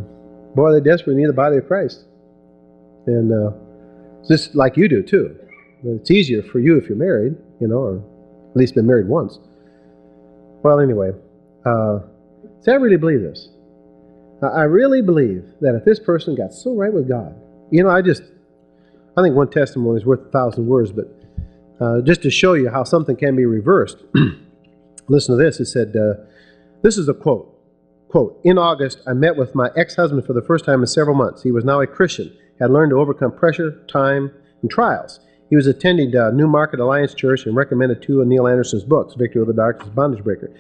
boy, they desperately need the body of Christ. And uh, just like you do, too. It's easier for you if you're married, you know, or least been married once. Well, anyway, uh, see, I really believe this. I really believe that if this person got so right with God, you know, I just, I think one testimony is worth a thousand words, but uh, just to show you how something can be reversed, listen to this. It said, uh, this is a quote. Quote, in August, I met with my ex-husband for the first time in several months. He was now a Christian, had learned to overcome pressure, time, and trials. He was attending uh, New Market Alliance Church and recommended two of Neil Anderson's books, Victory of the Darkness, Bondage Breaker.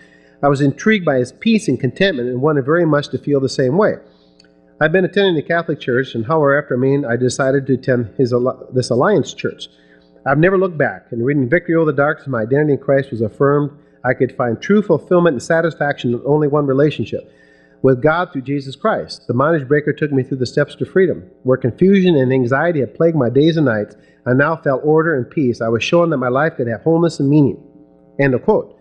I was intrigued by his peace and contentment and wanted very much to feel the same way. I've been attending the Catholic Church, and however, after me, I decided to attend his, this Alliance Church. I've never looked back, and reading Victory over the Darkness, my identity in Christ was affirmed. I could find true fulfillment and satisfaction in only one relationship with God through Jesus Christ. The bondage breaker took me through the steps to freedom. Where confusion and anxiety had plagued my days and nights, I now felt order and peace. I was shown that my life could have wholeness and meaning. End of quote.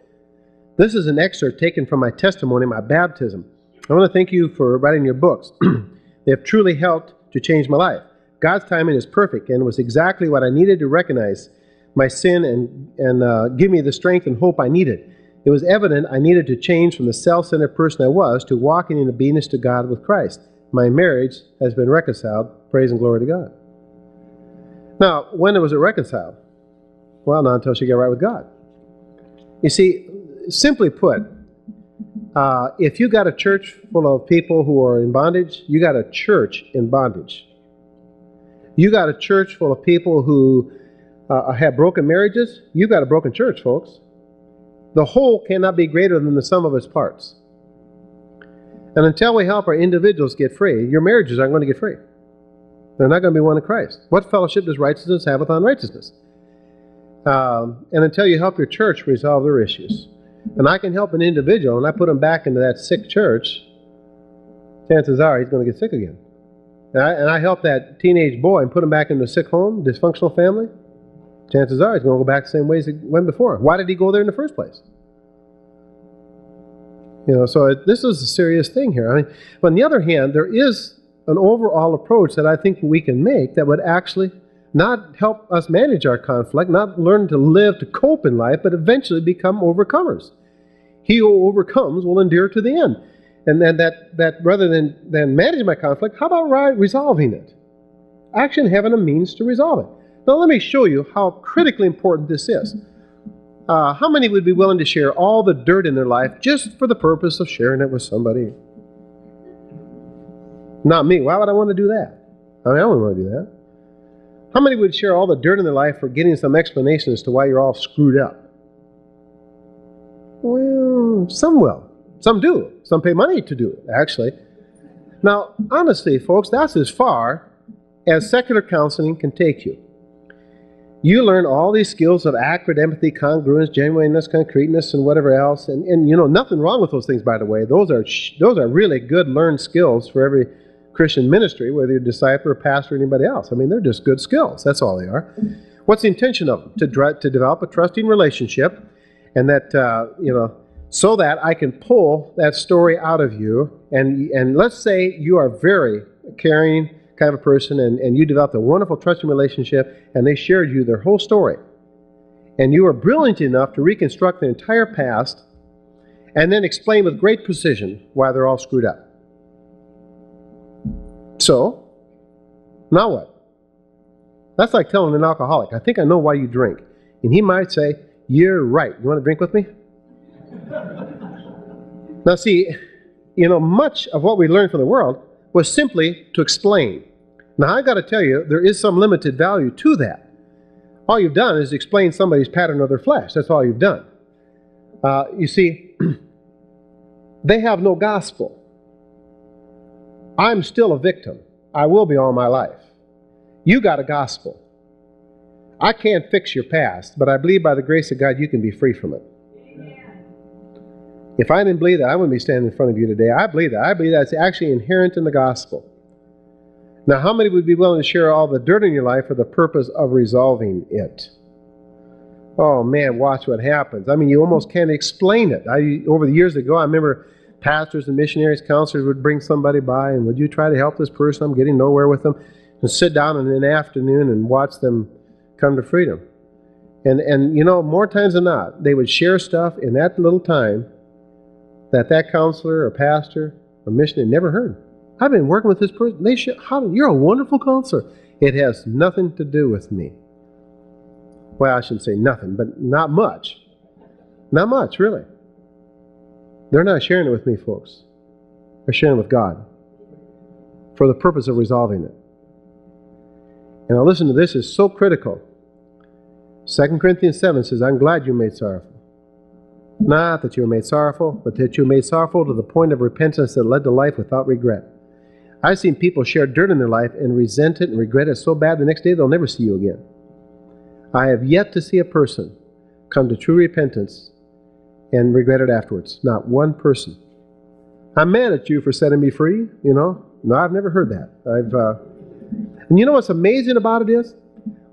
This is an excerpt taken from my testimony, my baptism. I want to thank you for writing your books. they have truly helped to change my life. God's timing is perfect and was exactly what I needed to recognize my sin and, and uh, give me the strength and hope I needed. It was evident I needed to change from the self centered person I was to walking in obedience to God with Christ. My marriage has been reconciled. Praise and glory to God. Now, when was it reconciled? Well, not until she got right with God. You see, simply put, uh, if you got a church full of people who are in bondage, you got a church in bondage. You got a church full of people who uh, have broken marriages, you got a broken church, folks. The whole cannot be greater than the sum of its parts. And until we help our individuals get free, your marriages aren't going to get free. They're not going to be one in Christ. What fellowship does righteousness have with unrighteousness? Um, and until you help your church resolve their issues. And I can help an individual, and I put him back into that sick church, chances are he's going to get sick again. And I, and I help that teenage boy and put him back into a sick home, dysfunctional family, chances are he's going to go back the same ways he went before. Why did he go there in the first place? You know, so it, this is a serious thing here. I mean, but on the other hand, there is an overall approach that I think we can make that would actually not help us manage our conflict, not learn to live to cope in life, but eventually become overcomers. He who overcomes will endure to the end. And then that, that rather than, than manage my conflict, how about resolving it? Actually having a means to resolve it. Now, let me show you how critically important this is. Uh, how many would be willing to share all the dirt in their life just for the purpose of sharing it with somebody? Not me. Why would I want to do that? I mean, I wouldn't want to do that. How many would share all the dirt in their life for getting some explanation as to why you're all screwed up? Well, some will. Some do. Some pay money to do it, actually. Now, honestly, folks, that's as far as secular counseling can take you. You learn all these skills of accurate empathy, congruence, genuineness, concreteness, and whatever else. And, and you know, nothing wrong with those things, by the way. Those are, those are really good learned skills for every Christian ministry, whether you're a disciple or pastor or anybody else. I mean, they're just good skills. That's all they are. What's the intention of them? To, to develop a trusting relationship, and that, uh, you know, so that I can pull that story out of you. And, and let's say you are very caring, kind of a person and, and you developed a wonderful trusting relationship and they shared you their whole story. And you were brilliant enough to reconstruct the entire past and then explain with great precision why they're all screwed up. So, now what? That's like telling an alcoholic, I think I know why you drink. And he might say, You're right. You want to drink with me? now, see, you know, much of what we learn from the world was simply to explain. Now, I've got to tell you, there is some limited value to that. All you've done is explain somebody's pattern of their flesh. That's all you've done. Uh, you see, they have no gospel. I'm still a victim. I will be all my life. You got a gospel. I can't fix your past, but I believe by the grace of God you can be free from it. If I didn't believe that, I wouldn't be standing in front of you today. I believe that. I believe that's actually inherent in the gospel. Now, how many would be willing to share all the dirt in your life for the purpose of resolving it? Oh man, watch what happens. I mean, you almost can't explain it. I over the years ago, I remember pastors and missionaries, counselors would bring somebody by and would you try to help this person? I'm getting nowhere with them. And sit down in an afternoon and watch them come to freedom. And and you know, more times than not, they would share stuff in that little time that that counselor or pastor or missionary never heard. I've been working with this person. They should, how, you're a wonderful counselor. It has nothing to do with me. Well, I shouldn't say nothing, but not much. Not much, really. They're not sharing it with me, folks. They're sharing it with God for the purpose of resolving it. And now listen to this is so critical. 2 Corinthians 7 says, I'm glad you made sorrowful. Not that you were made sorrowful, but that you were made sorrowful to the point of repentance that led to life without regret. I've seen people share dirt in their life and resent it and regret it so bad the next day they'll never see you again. I have yet to see a person come to true repentance and regret it afterwards. Not one person. I'm mad at you for setting me free, you know. No, I've never heard that. I've, uh, and you know what's amazing about it is,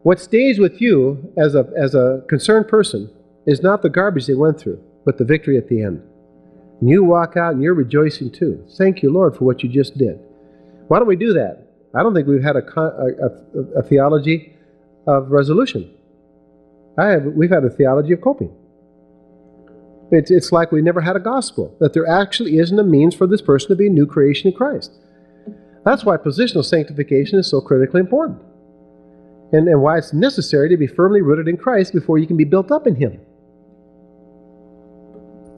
what stays with you as a as a concerned person is not the garbage they went through, but the victory at the end. And you walk out and you're rejoicing too. Thank you, Lord, for what you just did. Why don't we do that? I don't think we've had a, a, a, theology of resolution. I have, we've had a theology of coping. It's, it's like we never had a gospel, that there actually isn't a means for this person to be a new creation in Christ. That's why positional sanctification is so critically important. And, and why it's necessary to be firmly rooted in Christ before you can be built up in Him.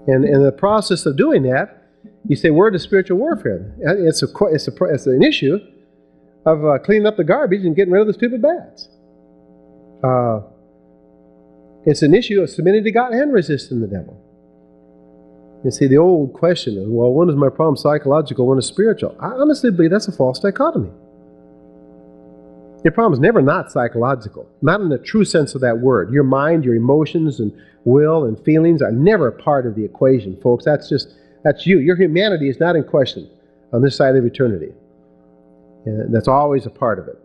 And in the process of doing that, you say, where does spiritual warfare? It's, a, it's, a, it's an issue of uh, cleaning up the garbage and getting rid of the stupid bats. Uh, it's an issue of submitting to God and resisting the devil. You see, the old question is, well, when is my problem psychological, when is spiritual? I honestly believe that's a false dichotomy. Your problem is never not psychological, not in the true sense of that word. Your mind, your emotions, and will and feelings are never part of the equation, folks. That's just, that's you. Your humanity is not in question on this side of eternity. And that's always a part of it.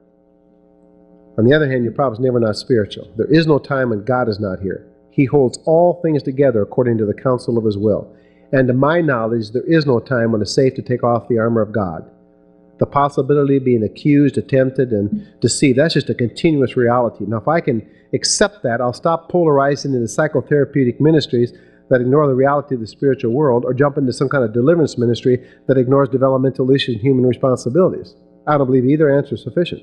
On the other hand, your problem is never not spiritual. There is no time when God is not here. He holds all things together according to the counsel of his will. And to my knowledge, there is no time when it's safe to take off the armor of God. The possibility of being accused, attempted, and deceived, that's just a continuous reality. Now, if I can accept that, I'll stop polarizing into psychotherapeutic ministries that ignore the reality of the spiritual world or jump into some kind of deliverance ministry that ignores developmental issues and human responsibilities. I don't believe either answer is sufficient.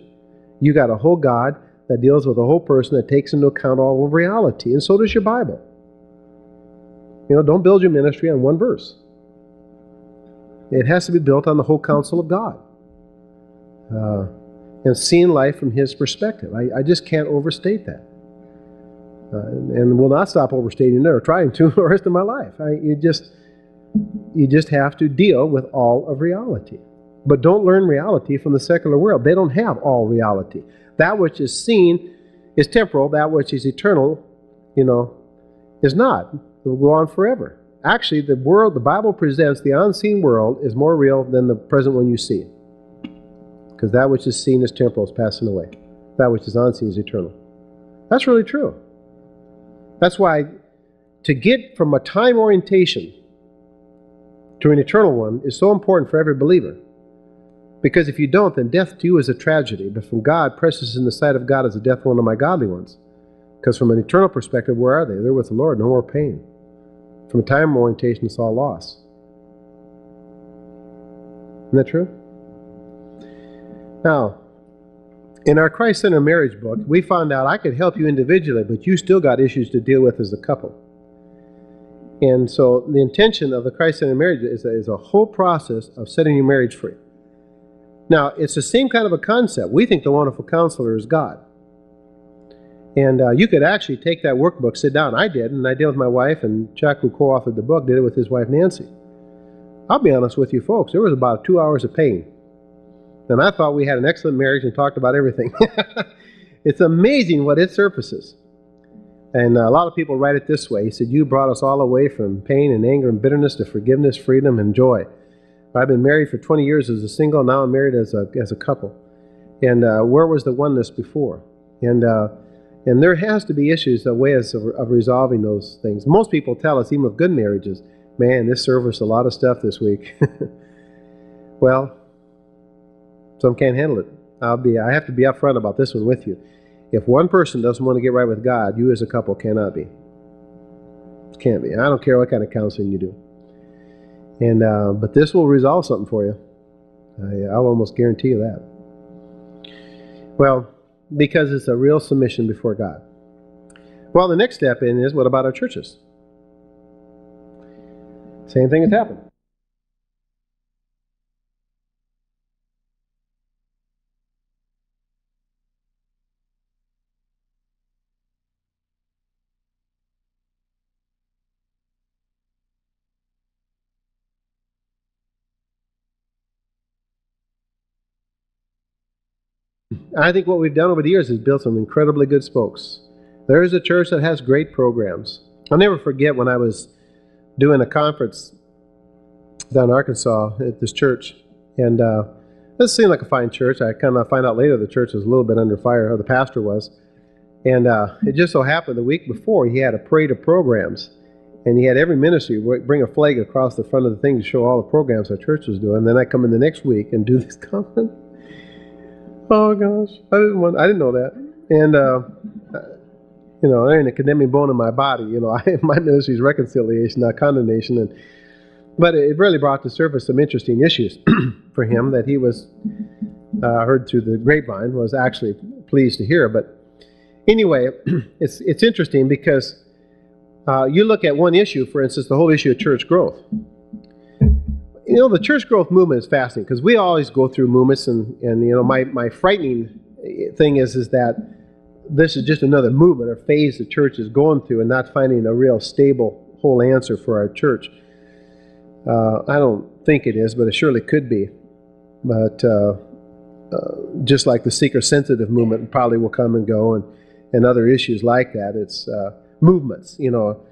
You got a whole God that deals with a whole person that takes into account all of reality, and so does your Bible. You know, don't build your ministry on one verse. It has to be built on the whole counsel of God. Uh, and seeing life from His perspective. I, I just can't overstate that. Uh, and, and will not stop overstating it or trying to the rest of my life. I, you just you just have to deal with all of reality. But don't learn reality from the secular world. They don't have all reality. That which is seen is temporal, that which is eternal, you know, is not. It will go on forever. Actually, the world, the Bible presents the unseen world is more real than the present one you see. Because that which is seen is temporal, is passing away. That which is unseen is eternal. That's really true. That's why to get from a time orientation to an eternal one is so important for every believer. Because if you don't, then death to you is a tragedy. But from God, precious in the sight of God is the death of one of my godly ones. Because from an eternal perspective, where are they? They're with the Lord, no more pain. From a time orientation, it's all loss. Isn't that true? Now, in our Christ Centered Marriage book, we found out I could help you individually, but you still got issues to deal with as a couple. And so the intention of the Christ Centered Marriage is a, is a whole process of setting your marriage free. Now, it's the same kind of a concept. We think the wonderful counselor is God. And uh, you could actually take that workbook, sit down. I did, and I did with my wife, and Chuck, who co authored the book, did it with his wife Nancy. I'll be honest with you folks, there was about two hours of pain. And I thought we had an excellent marriage and talked about everything. it's amazing what it surfaces. And uh, a lot of people write it this way He said, You brought us all away from pain and anger and bitterness to forgiveness, freedom, and joy. I've been married for 20 years as a single. Now I'm married as a as a couple. And uh, where was the oneness before? And uh, And there has to be issues, of ways of, of resolving those things. Most people tell us, even with good marriages, man, this service a lot of stuff this week. well, some can't handle it. I'll be I have to be upfront about this one with you. If one person doesn't want to get right with God, you as a couple cannot be. Can't be. I don't care what kind of counseling you do. And uh, but this will resolve something for you. I, I'll almost guarantee you that. Well, because it's a real submission before God. Well, the next step in is what about our churches? Same thing has happened. I think what we've done over the years is built some incredibly good spokes. There is a church that has great programs. I'll never forget when I was doing a conference down in Arkansas at this church, and uh, this seemed like a fine church. I kind of find out later the church was a little bit under fire, or the pastor was. And uh, it just so happened the week before he had a parade of programs, and he had every ministry bring a flag across the front of the thing to show all the programs our church was doing. And then I come in the next week and do this conference. Oh gosh, I didn't want. I didn't know that. And uh, you know, there ain't a condemning bone in my body. You know, I, my ministry is reconciliation, not condemnation. And but it really brought to surface some interesting issues for him that he was uh, heard through the grapevine. Was actually pleased to hear. But anyway, it's it's interesting because uh, you look at one issue, for instance, the whole issue of church growth you know, the church growth movement is fascinating because we always go through movements, and, and you know, my, my frightening thing is is that this is just another movement or phase the church is going through, and not finding a real stable whole answer for our church. Uh, I don't think it is, but it surely could be. But uh, uh, just like the seeker-sensitive movement probably will come and go, and and other issues like that, it's uh, movements. You know,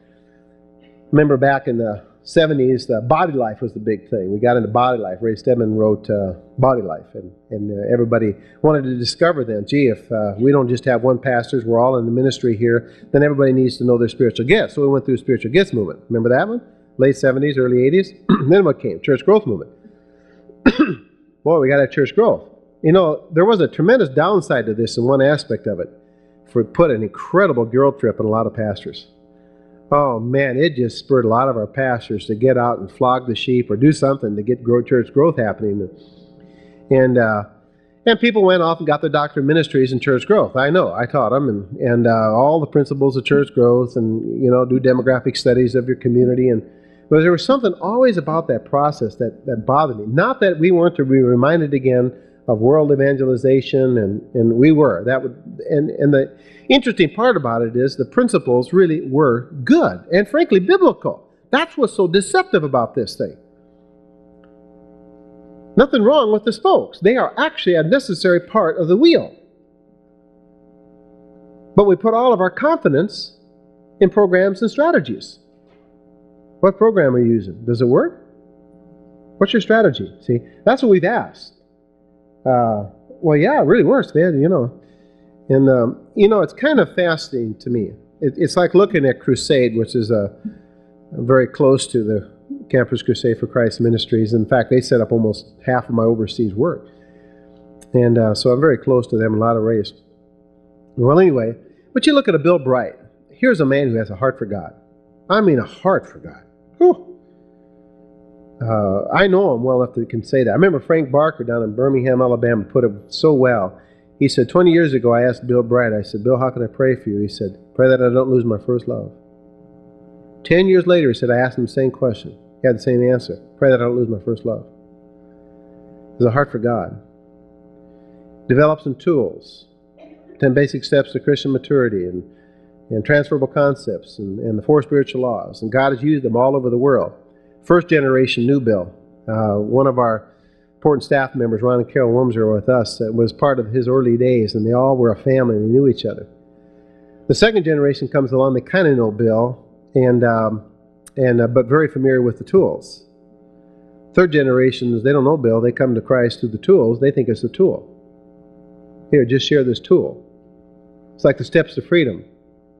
remember back in the 70s, the body life was the big thing. We got into body life. Ray Stedman wrote uh, Body Life, and, and uh, everybody wanted to discover then, gee, if uh, we don't just have one pastor, we're all in the ministry here, then everybody needs to know their spiritual gifts. So we went through spiritual gifts movement. Remember that one? Late 70s, early 80s. then what came? Church growth movement. Boy, we got a church growth. You know, there was a tremendous downside to this in one aspect of it. For it put an incredible guilt trip on a lot of pastors. Oh man, it just spurred a lot of our pastors to get out and flog the sheep or do something to get church growth happening. And uh, and people went off and got their doctorate ministries in church growth. I know, I taught them, and and uh, all the principles of church growth, and you know, do demographic studies of your community. And but there was something always about that process that that bothered me. Not that we weren't to be reminded again of world evangelization, and, and we were. That would and and the interesting part about it is the principles really were good and frankly biblical. That's what's so deceptive about this thing. Nothing wrong with the spokes. They are actually a necessary part of the wheel. But we put all of our confidence in programs and strategies. What program are you using? Does it work? What's your strategy? See, that's what we've asked. Uh, well, yeah, it really works, man. You know, and um, you know, it's kind of fascinating to me. It, it's like looking at Crusade, which is a, a, very close to the Campus Crusade for Christ Ministries. In fact, they set up almost half of my overseas work, and uh, so I'm very close to them a lot of ways. Well, anyway, but you look at a Bill Bright. Here's a man who has a heart for God. I mean, a heart for God. Whew. Uh, I know him well enough to can say that. I remember Frank Barker down in Birmingham, Alabama, put it so well. He said, 20 years ago, I asked Bill Bright, I said, Bill, how can I pray for you? He said, pray that I don't lose my first love. 10 years later, he said, I asked him the same question. He had the same answer. Pray that I don't lose my first love. There's a heart for God. Develop some tools. 10 basic steps to Christian maturity and, and transferable concepts and, and the four spiritual laws. And God has used them all over the world first generation knew Bill. Uh, one of our important staff members, Ron and Carol Worms, were with us. That was part of his early days, and they all were a family and they knew each other. The second generation comes along; they kind of know Bill, and um, and uh, but very familiar with the tools. Third generations, they don't know Bill. They come to Christ through the tools. They think it's a tool. Here, just share this tool. It's like the steps to freedom.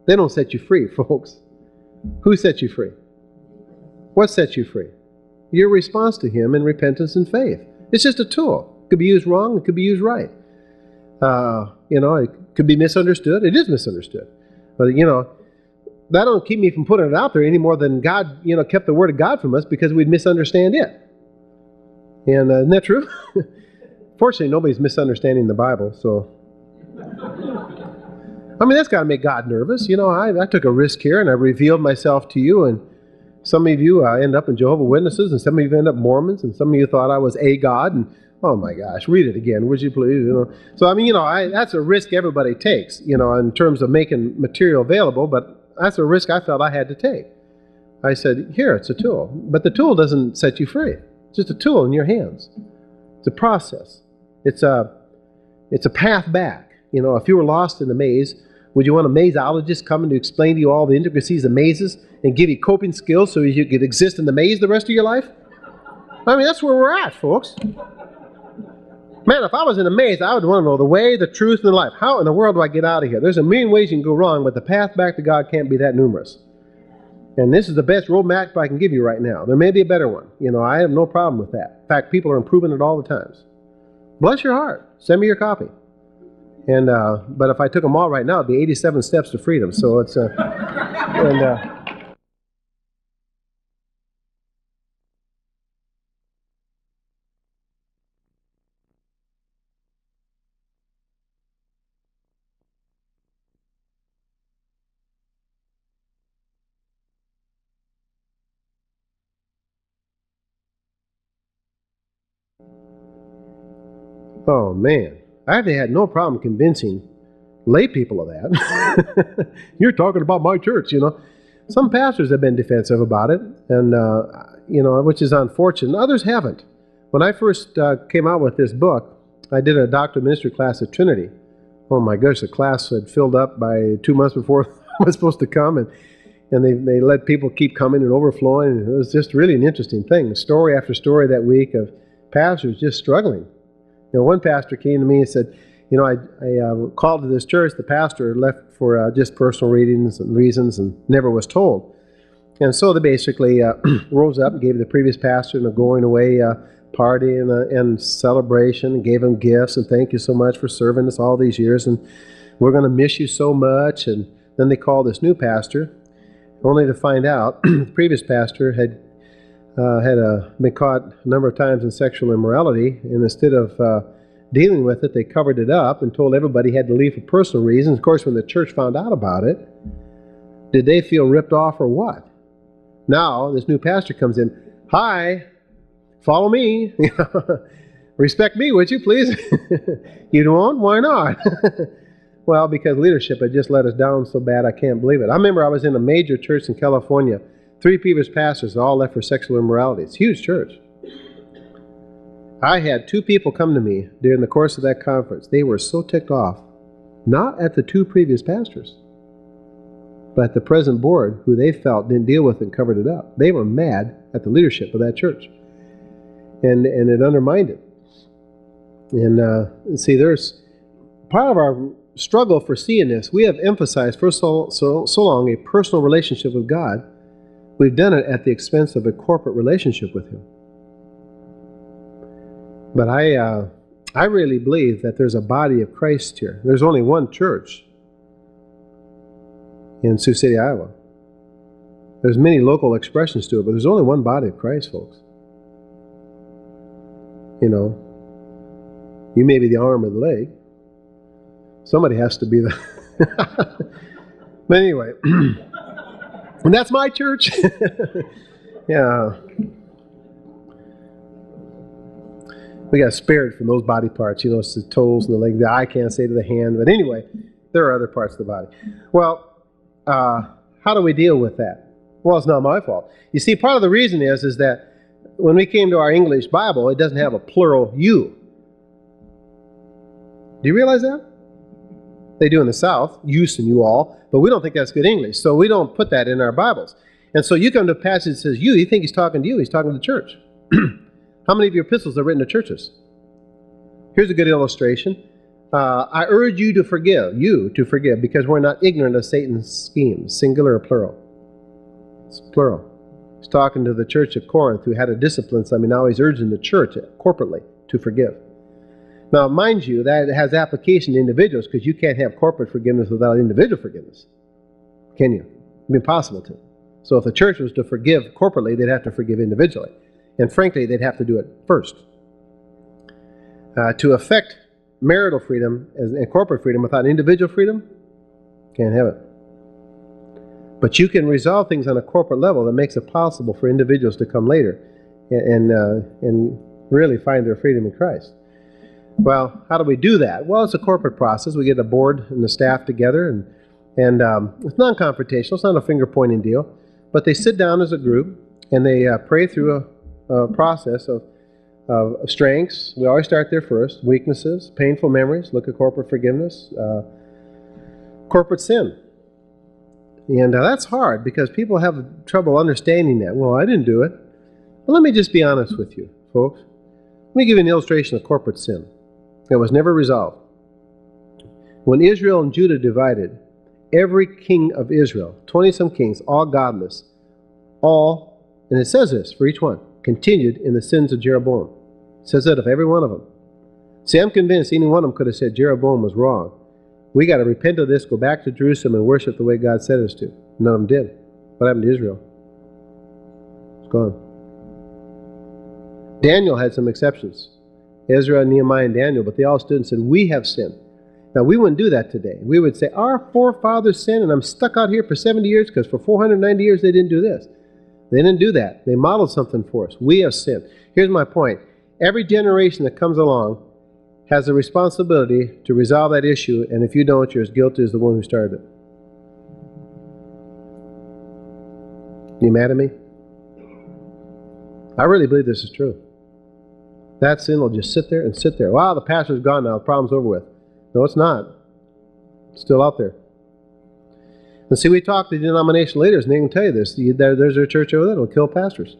They don't set you free, folks. Who set you free? What sets you free? Your response to Him in repentance and faith. It's just a tool. It could be used wrong, it could be used right. Uh, you know, it could be misunderstood. It is misunderstood. But, you know, that don't keep me from putting it out there any more than God, you know, kept the Word of God from us because we'd misunderstand it. And uh, isn't that true? Fortunately, nobody's misunderstanding the Bible, so. I mean, that's got to make God nervous. You know, I, I took a risk here and I revealed myself to you, and some of you uh, end up in Jehovah Witnesses, and some of you end up Mormons, and some of you thought I was a God, and oh my gosh, read it again, would you please? You know, so I mean, you know, I, that's a risk everybody takes, you know, in terms of making material available, but that's a risk I felt I had to take. I said, here, it's a tool, but the tool doesn't set you free. It's just a tool in your hands. It's a process. It's a, it's a path back. You know, if you were lost in the maze, would you want a mazeologist coming to explain to you all the intricacies of mazes and give you coping skills so you could exist in the maze the rest of your life? I mean, that's where we're at, folks. Man, if I was in a maze, I would want to know the way, the truth, and the life. How in the world do I get out of here? There's a million ways you can go wrong, but the path back to God can't be that numerous. And this is the best roadmap I can give you right now. There may be a better one. You know, I have no problem with that. In fact, people are improving it all the times. Bless your heart. Send me your copy. And uh, but if I took them all right now, it'd be 87 steps to freedom. So it's uh, and. Uh, Oh man, I have had no problem convincing lay people of that. You're talking about my church, you know. Some pastors have been defensive about it, and uh, you know, which is unfortunate. Others haven't. When I first uh, came out with this book, I did a doctor ministry class at Trinity. Oh my gosh, the class had filled up by two months before I was supposed to come, and and they, they let people keep coming and overflowing. It was just really an interesting thing. Story after story that week of pastors just struggling you know, one pastor came to me and said, you know, I, I uh, called to this church. The pastor left for uh, just personal reasons and reasons and never was told. And so they basically uh, rose up and gave the previous pastor a going away uh, party and, uh, and celebration and gave him gifts and thank you so much for serving us all these years and we're going to miss you so much. And then they called this new pastor, only to find out the previous pastor had uh, had uh, been caught a number of times in sexual immorality, and instead of uh, dealing with it, they covered it up and told everybody he had to leave for personal reasons. Of course, when the church found out about it, did they feel ripped off or what? Now, this new pastor comes in, Hi, follow me. Respect me, would you please? you don't? Why not? well, because leadership had just let us down so bad, I can't believe it. I remember I was in a major church in California Three previous pastors all left for sexual immorality. It's a huge church. I had two people come to me during the course of that conference. They were so ticked off, not at the two previous pastors, but at the present board, who they felt didn't deal with it and covered it up. They were mad at the leadership of that church, and and it undermined it. And uh, see, there's part of our struggle for seeing this. We have emphasized for so so so long a personal relationship with God We've done it at the expense of a corporate relationship with Him. But I, uh, I really believe that there's a body of Christ here. There's only one church in Sioux City, Iowa. There's many local expressions to it, but there's only one body of Christ, folks. You know, you may be the arm or the leg. Somebody has to be the. but anyway. And that's my church. yeah. We got spared from those body parts. You know, it's the toes and the leg. The eye can't say to the hand. But anyway, there are other parts of the body. Well, uh, how do we deal with that? Well, it's not my fault. You see, part of the reason is is that when we came to our English Bible, it doesn't have a plural you. Do you realize that? They do in the South, use and you all, but we don't think that's good English. So we don't put that in our Bibles. And so you come to a passage that says you, you think he's talking to you, he's talking to the church. How many of your epistles are written to churches? Here's a good illustration. Uh, I urge you to forgive, you to forgive, because we're not ignorant of Satan's schemes, singular or plural. It's plural. He's talking to the church of Corinth who had a discipline I mean, now he's urging the church corporately to forgive. Now, mind you, that has application to individuals because you can't have corporate forgiveness without individual forgiveness. Can you? It'd be impossible to. So if the church was to forgive corporately, they'd have to forgive individually. And frankly, they'd have to do it first. Uh, to affect marital freedom and corporate freedom without individual freedom, can't have it. But you can resolve things on a corporate level that makes it possible for individuals to come later and, and, uh, and really find their freedom in Christ. Well, how do we do that? Well, it's a corporate process. We get the board and the staff together, and, and um, it's non confrontational, it's not a finger pointing deal. But they sit down as a group and they uh, pray through a, a process of, of, strengths. We always start there first weaknesses, painful memories, look at corporate forgiveness, uh, corporate sin. And uh, that's hard because people have trouble understanding that. Well, I didn't do it. Well, let me just be honest with you, folks. Let me give you an illustration of corporate sin that was never resolved. When Israel and Judah divided, every king of Israel, 20 some kings, all godless, all, and it says this for each one, continued in the sins of Jeroboam. It says that of every one of them. See, I'm convinced any one of them could have said Jeroboam was wrong. We got to repent of this, go back to Jerusalem, and worship the way God said us to. None of them did. What happened to Israel? It's gone. Daniel had some exceptions. Ezra, Nehemiah, and Daniel, but they all stood and said, We have sinned. Now, we wouldn't do that today. We would say, Our forefathers sinned, and I'm stuck out here for 70 years because for 490 years they didn't do this. They didn't do that. They modeled something for us. We have sinned. Here's my point every generation that comes along has a responsibility to resolve that issue, and if you don't, you're as guilty as the one who started it. You mad at me? I really believe this is true. That sin will just sit there and sit there. Wow, the pastor's gone now. The problem's over with. No, it's not. It's still out there. And see, we talk to denomination leaders, and they can tell you this. There's a church over there that'll kill pastors.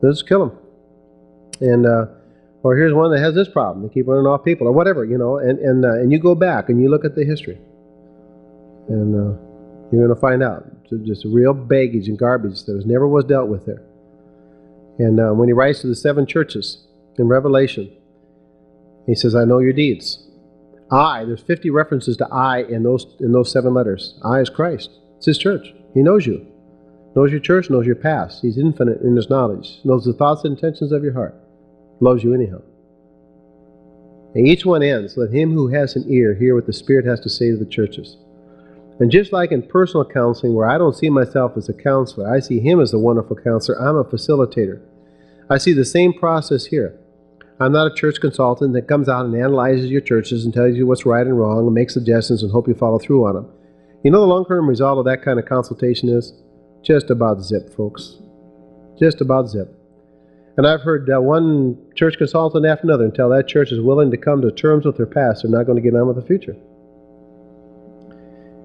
They'll just kill them. And, uh, or here's one that has this problem. They keep running off people, or whatever, you know. And, and, uh, and you go back and you look at the history. And uh, you're going to find out. It's just real baggage and garbage that was, never was dealt with there. And uh, when he writes to the seven churches, in Revelation. He says, I know your deeds. I, there's 50 references to I in those in those seven letters. I is Christ. It's his church. He knows you. Knows your church, knows your past. He's infinite in his knowledge. Knows the thoughts and intentions of your heart. Loves you anyhow. And each one ends, let him who has an ear hear what the Spirit has to say to the churches. And just like in personal counseling, where I don't see myself as a counselor, I see him as a wonderful counselor. I'm a facilitator. I see the same process here. I'm not a church consultant that comes out and analyzes your churches and tells you what's right and wrong and makes suggestions and hope you follow through on them. You know the long term result of that kind of consultation is? Just about zip, folks. Just about zip. And I've heard uh, one church consultant after another until that church is willing to come to terms with their past, they're not going to get on with the future.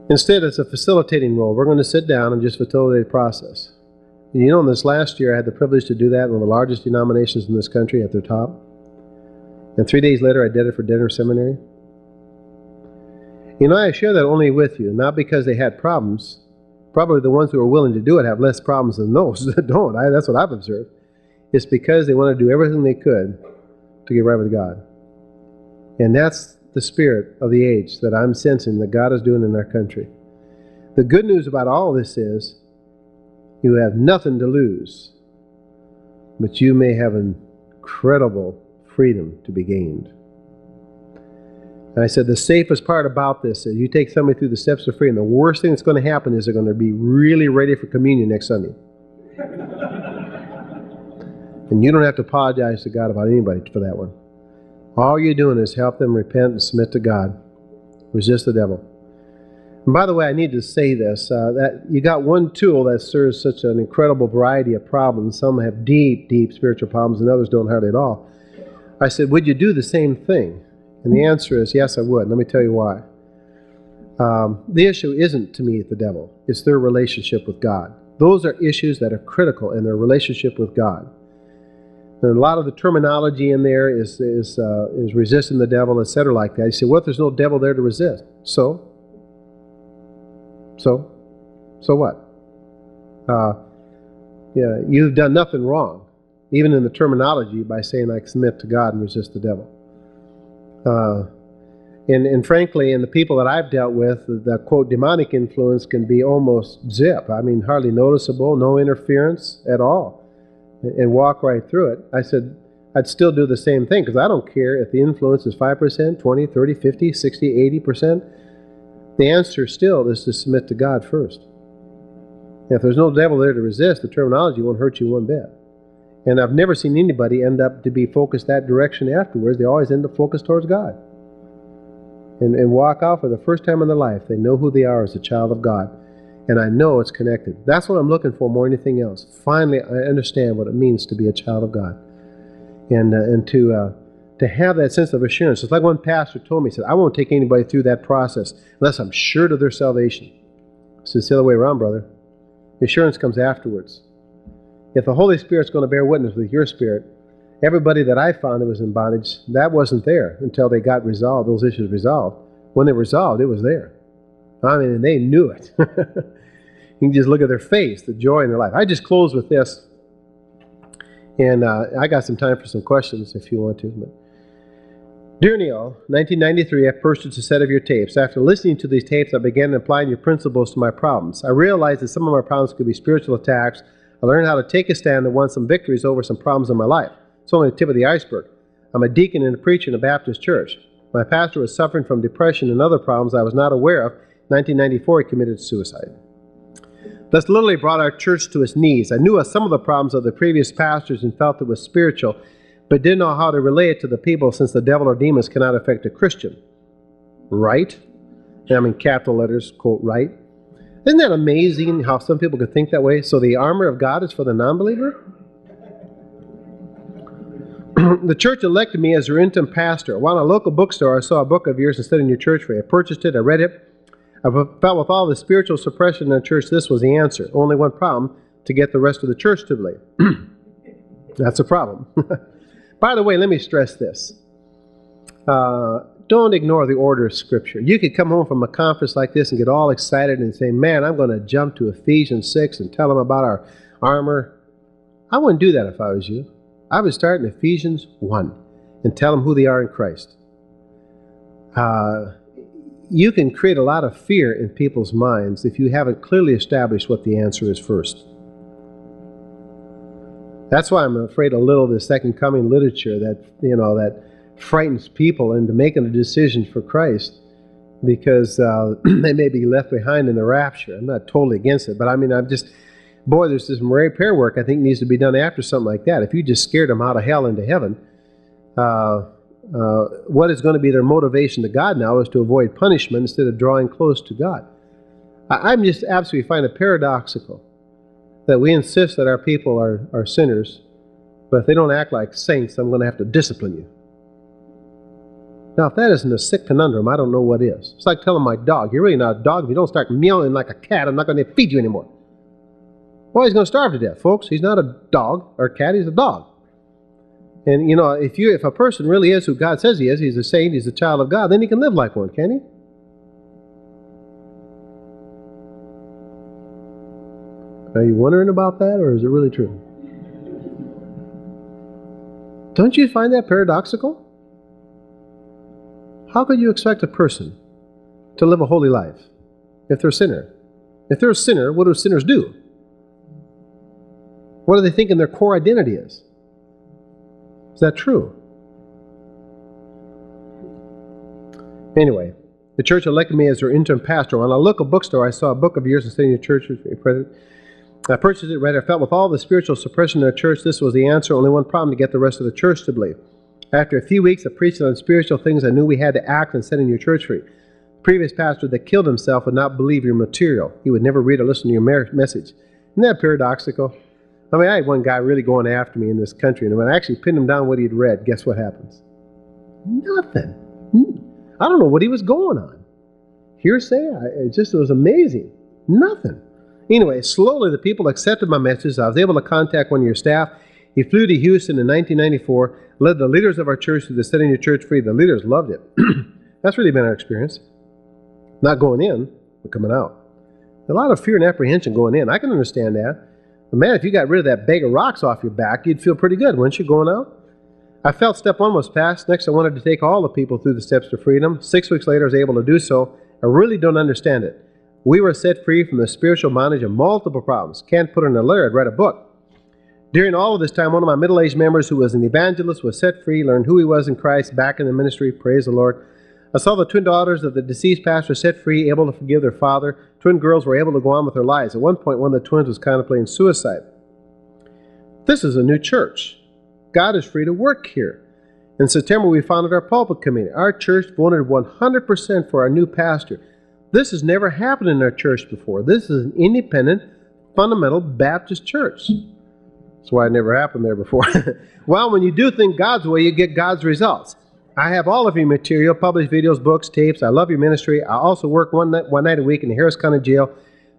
Instead, it's a facilitating role. We're going to sit down and just facilitate the process. You know, in this last year, I had the privilege to do that in one of the largest denominations in this country at their top. And three days later, I did it for Denver Seminary. You know, I share that only with you, not because they had problems. Probably the ones who are willing to do it have less problems than those that don't. I, that's what I've observed. It's because they want to do everything they could to get right with God. And that's the spirit of the age that I'm sensing that God is doing in our country. The good news about all this is you have nothing to lose, but you may have incredible freedom to be gained. And I said the safest part about this is you take somebody through the steps of freedom. The worst thing that's going to happen is they're going to be really ready for communion next Sunday. and you don't have to apologize to God about anybody for that one. All you're doing is help them repent and submit to God. Resist the devil. And by the way, I need to say this uh, that you got one tool that serves such an incredible variety of problems. Some have deep, deep spiritual problems, and others don't hardly at all. I said, Would you do the same thing? And the answer is yes, I would. Let me tell you why. Um, the issue isn't to me the devil, it's their relationship with God. Those are issues that are critical in their relationship with God. And a lot of the terminology in there is is uh, is resisting the devil, etc., like that. You say, Well, there's no devil there to resist?" So, so, so what? Uh, yeah, you've done nothing wrong, even in the terminology, by saying I submit to God and resist the devil. Uh, and, and frankly, in the people that I've dealt with, the quote demonic influence can be almost zip. I mean, hardly noticeable, no interference at all, and walk right through it. I said, I'd still do the same thing because I don't care if the influence is 5%, 20, 30, 50, 60, 80%. The answer still is to submit to God first. If there's no devil there to resist, the terminology won't hurt you one bit. And I've never seen anybody end up to be focused that direction afterwards. They always end up focused towards God. And, and walk out for the first time in their life. They know who they are as a child of God. And I know it's connected. That's what I'm looking for more than anything else. Finally, I understand what it means to be a child of God. And, uh, and to, uh, to have that sense of assurance. It's like one pastor told me, he said, I won't take anybody through that process unless I'm sure of their salvation. So it's the other way around, brother. The assurance comes afterwards. If the Holy Spirit's going to bear witness with your spirit, everybody that I found that was in bondage, that wasn't there until they got resolved, those issues resolved. When they were resolved, it was there. I mean, and they knew it. you can just look at their face, the joy in their life. I just close with this. And uh, I got some time for some questions if you want to. But Dear Neil, 1993, I purchased a set of your tapes. After listening to these tapes, I began applying your principles to my problems. I realized that some of my problems could be spiritual attacks. I learned how to take a stand and won some victories over some problems in my life. It's only the tip of the iceberg. I'm a deacon and a preacher in a Baptist church. My pastor was suffering from depression and other problems I was not aware of. In 1994, he committed suicide. This literally brought our church to its knees. I knew of some of the problems of the previous pastors and felt it was spiritual but didn't know how to relay it to the people since the devil or demons cannot affect a Christian. Right? I mean, capital letters, quote, right? Isn't that amazing how some people could think that way? So the armor of God is for the non believer? the church elected me as their interim pastor. While in a local bookstore, I saw a book of yours and stood in your church for you. I purchased it, I read it. I felt with all the spiritual suppression in the church, this was the answer. Only one problem to get the rest of the church to believe. That's a problem. By the way, let me stress this. Uh, don't ignore the order of Scripture. You could come home from a conference like this and get all excited and say, Man, I'm going to jump to Ephesians 6 and tell them about our armor. I wouldn't do that if I was you. I would start in Ephesians 1 and tell them who they are in Christ. Uh, you can create a lot of fear in people's minds if you haven't clearly established what the answer is first. That's why I'm afraid a little of the second coming literature that you know that frightens people into making a decision for Christ because uh, they may be left behind in the rapture. I'm not totally against it, but I mean, I'm just boy, there's some repair work I think needs to be done after something like that. If you just scared them out of hell into heaven, uh, uh, what is going to be their motivation to God now is to avoid punishment instead of drawing close to God. I, I'm just absolutely find it paradoxical that we insist that our people are, are sinners, but if they don't act like saints, I'm going to have to discipline you. Now, if that isn't a sick conundrum, I don't know what is. It's like telling my dog, you're really not a dog. If you don't start meowing like a cat, I'm not going to feed you anymore. Well, he's going to starve to death, folks. He's not a dog or a cat, he's a dog. And you know, if you if a person really is who God says he is, he's a saint, he's a child of God, then he can live like one, can he? Are you wondering about that, or is it really true? Don't you find that paradoxical? How could you expect a person to live a holy life if they're a sinner? If they're a sinner, what do sinners do? What do they think in their core identity is? Is that true? Anyway, the church elected me as their interim pastor. When I look a bookstore, I saw a book of yours and sitting in church. I purchased it, read it, felt with all the spiritual suppression in the church, this was the answer. Only one problem to get the rest of the church to believe. After a few weeks of preaching on spiritual things, I knew we had to act and setting your church free. The previous pastor that killed himself would not believe your material. He would never read or listen to your message. Isn't that paradoxical? I mean, I had one guy really going after me in this country, and when I actually pinned him down what he'd read, guess what happens? Nothing. Hmm. I don't know what he was going on. Hearsay? It just it was amazing. Nothing. Anyway, slowly the people accepted my message. I was able to contact one of your staff. He flew to Houston in 1994, led the leaders of our church to the Setting Your Church Free. The leaders loved it. That's really been our experience. Not going in, but coming out. A lot of fear and apprehension going in. I can understand that. But man, if you got rid of that bag of rocks off your back, you'd feel pretty good, wouldn't you, going out? I felt step one was passed. Next, I wanted to take all the people through the steps to freedom. Six weeks later, I was able to do so. I really don't understand it. We were set free from the spiritual bondage of multiple problems. Can't put in a letter, I'd read a book. During all of this time, one of my middle aged members who was an evangelist was set free, learned who he was in Christ, back in the ministry. Praise the Lord. I saw the twin daughters of the deceased pastor set free, able to forgive their father. Twin girls were able to go on with their lives. At one point, one of the twins was contemplating suicide. This is a new church. God is free to work here. In September, we founded our pulpit committee. Our church voted 100% for our new pastor. This has never happened in our church before. This is an independent, fundamental Baptist church. That's why it never happened there before. well, when you do things God's way, you get God's results. I have all of your material, published videos, books, tapes. I love your ministry. I also work one night, one night a week in the Harris County Jail.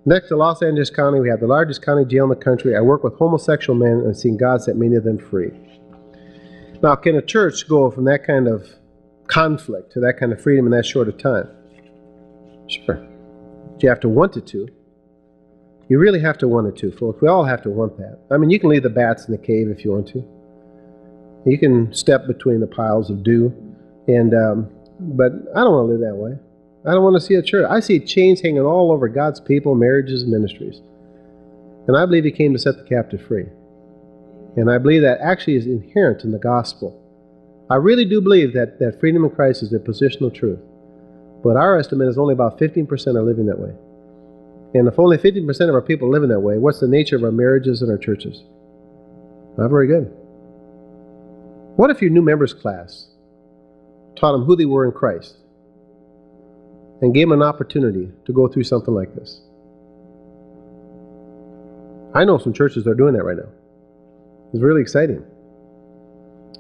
Next to Los Angeles County, we have the largest county jail in the country. I work with homosexual men and seen God set many of them free. Now, can a church go from that kind of conflict to that kind of freedom in that short a time? Sure. You have to want it to. You really have to want it too, folks. We all have to want that. I mean, you can leave the bats in the cave if you want to. You can step between the piles of dew, and um, but I don't want to live that way. I don't want to see a church. I see chains hanging all over God's people, marriages, and ministries. And I believe He came to set the captive free. And I believe that actually is inherent in the gospel. I really do believe that, that freedom in Christ is a positional truth. But our estimate is only about 15% are living that way. And if only 15% of our people live in that way, what's the nature of our marriages and our churches? Not very good. What if your new members class taught them who they were in Christ and gave them an opportunity to go through something like this? I know some churches that are doing that right now. It's really exciting.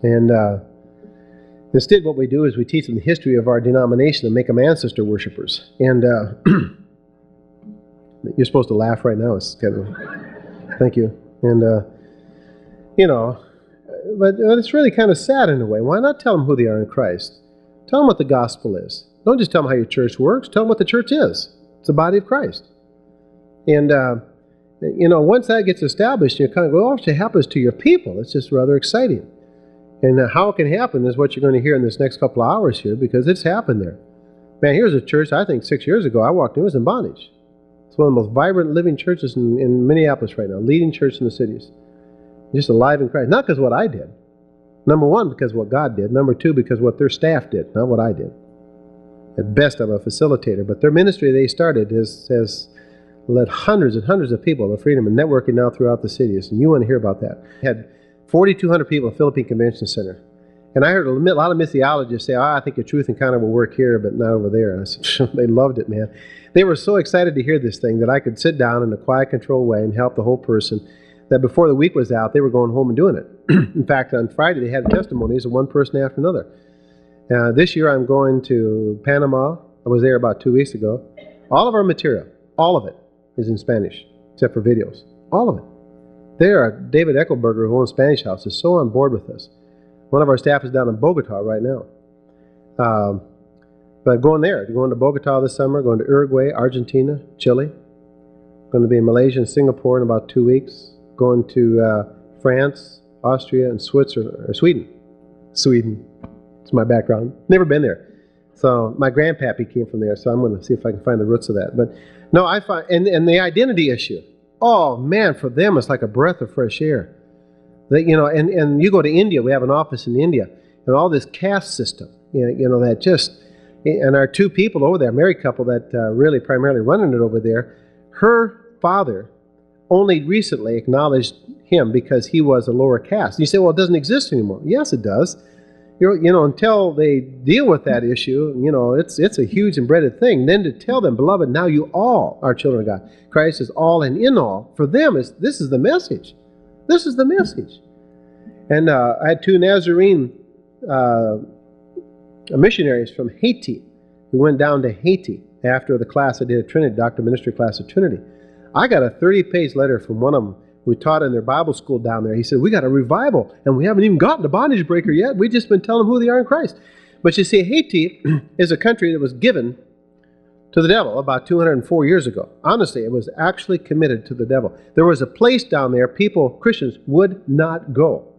And uh, instead, what we do is we teach them the history of our denomination and make them ancestor worshippers. And uh, you're supposed to laugh right now. It's kind of, thank you. And, uh, you know, but, but it's really kind of sad in a way. Why not tell them who they are in Christ? Tell them what the gospel is. Don't just tell them how your church works. Tell them what the church is. It's the body of Christ. And, uh, you know, once that gets established, you kind of go, oh, it happens to your people. It's just rather exciting. And uh, how it can happen is what you're going to hear in this next couple of hours here because it's happened there. Man, here's a church, I think six years ago, I walked in, it was in bondage. It's one of the most vibrant living churches in, in Minneapolis right now, leading church in the cities. Just alive in Christ. Not because what I did. Number one, because what God did. Number two, because what their staff did, not what I did. At best, I'm a facilitator, but their ministry they started has, has led hundreds and hundreds of people to freedom and networking now throughout the cities. And you want to hear about that. Had 4,200 people at Philippine Convention Center. And I heard a lot of missiologists say, oh, I think the truth and kind of will work here, but not over there. I said, they loved it, man. They were so excited to hear this thing that I could sit down in a quiet, controlled way and help the whole person. That before the week was out, they were going home and doing it. in fact, on Friday, they had testimonies of one person after another. Uh, this year, I'm going to Panama. I was there about two weeks ago. All of our material, all of it, is in Spanish, except for videos. All of it. There, David Ecklebarger, who owns Spanish House, is so on board with us. One of our staff is down in Bogota right now. Um, but going there, going to Bogota this summer, going to Uruguay, Argentina, Chile. Going to be in Malaysia and Singapore in about two weeks. Going to uh, France, Austria, and Switzerland or Sweden. Sweden. It's my background. Never been there. So my grandpappy came from there, so I'm going to see if I can find the roots of that. But no, I find and, and the identity issue. Oh man, for them it's like a breath of fresh air. That you know, and, and you go to India, we have an office in India, and all this caste system, you know, you know that just and our two people over there, married couple that uh, really primarily running it over there, her father only recently acknowledged him because he was a lower caste. You say, well, it doesn't exist anymore. Yes, it does you know, until they deal with that issue, you know, it's it's a huge and embedded thing. Then to tell them, beloved, now you all are children of God. Christ is all and in all. For them, is this is the message. This is the message. And uh, I had two Nazarene uh, missionaries from Haiti who went down to Haiti after the class I did at Trinity, Doctor Ministry class at Trinity. I got a 30-page letter from one of them who taught in their Bible school down there. He said, We got a revival, and we haven't even gotten the bondage breaker yet. We've just been telling them who they are in Christ. But you see, Haiti is a country that was given to the devil about 204 years ago. Honestly, it was actually committed to the devil. There was a place down there people, Christians, would not go.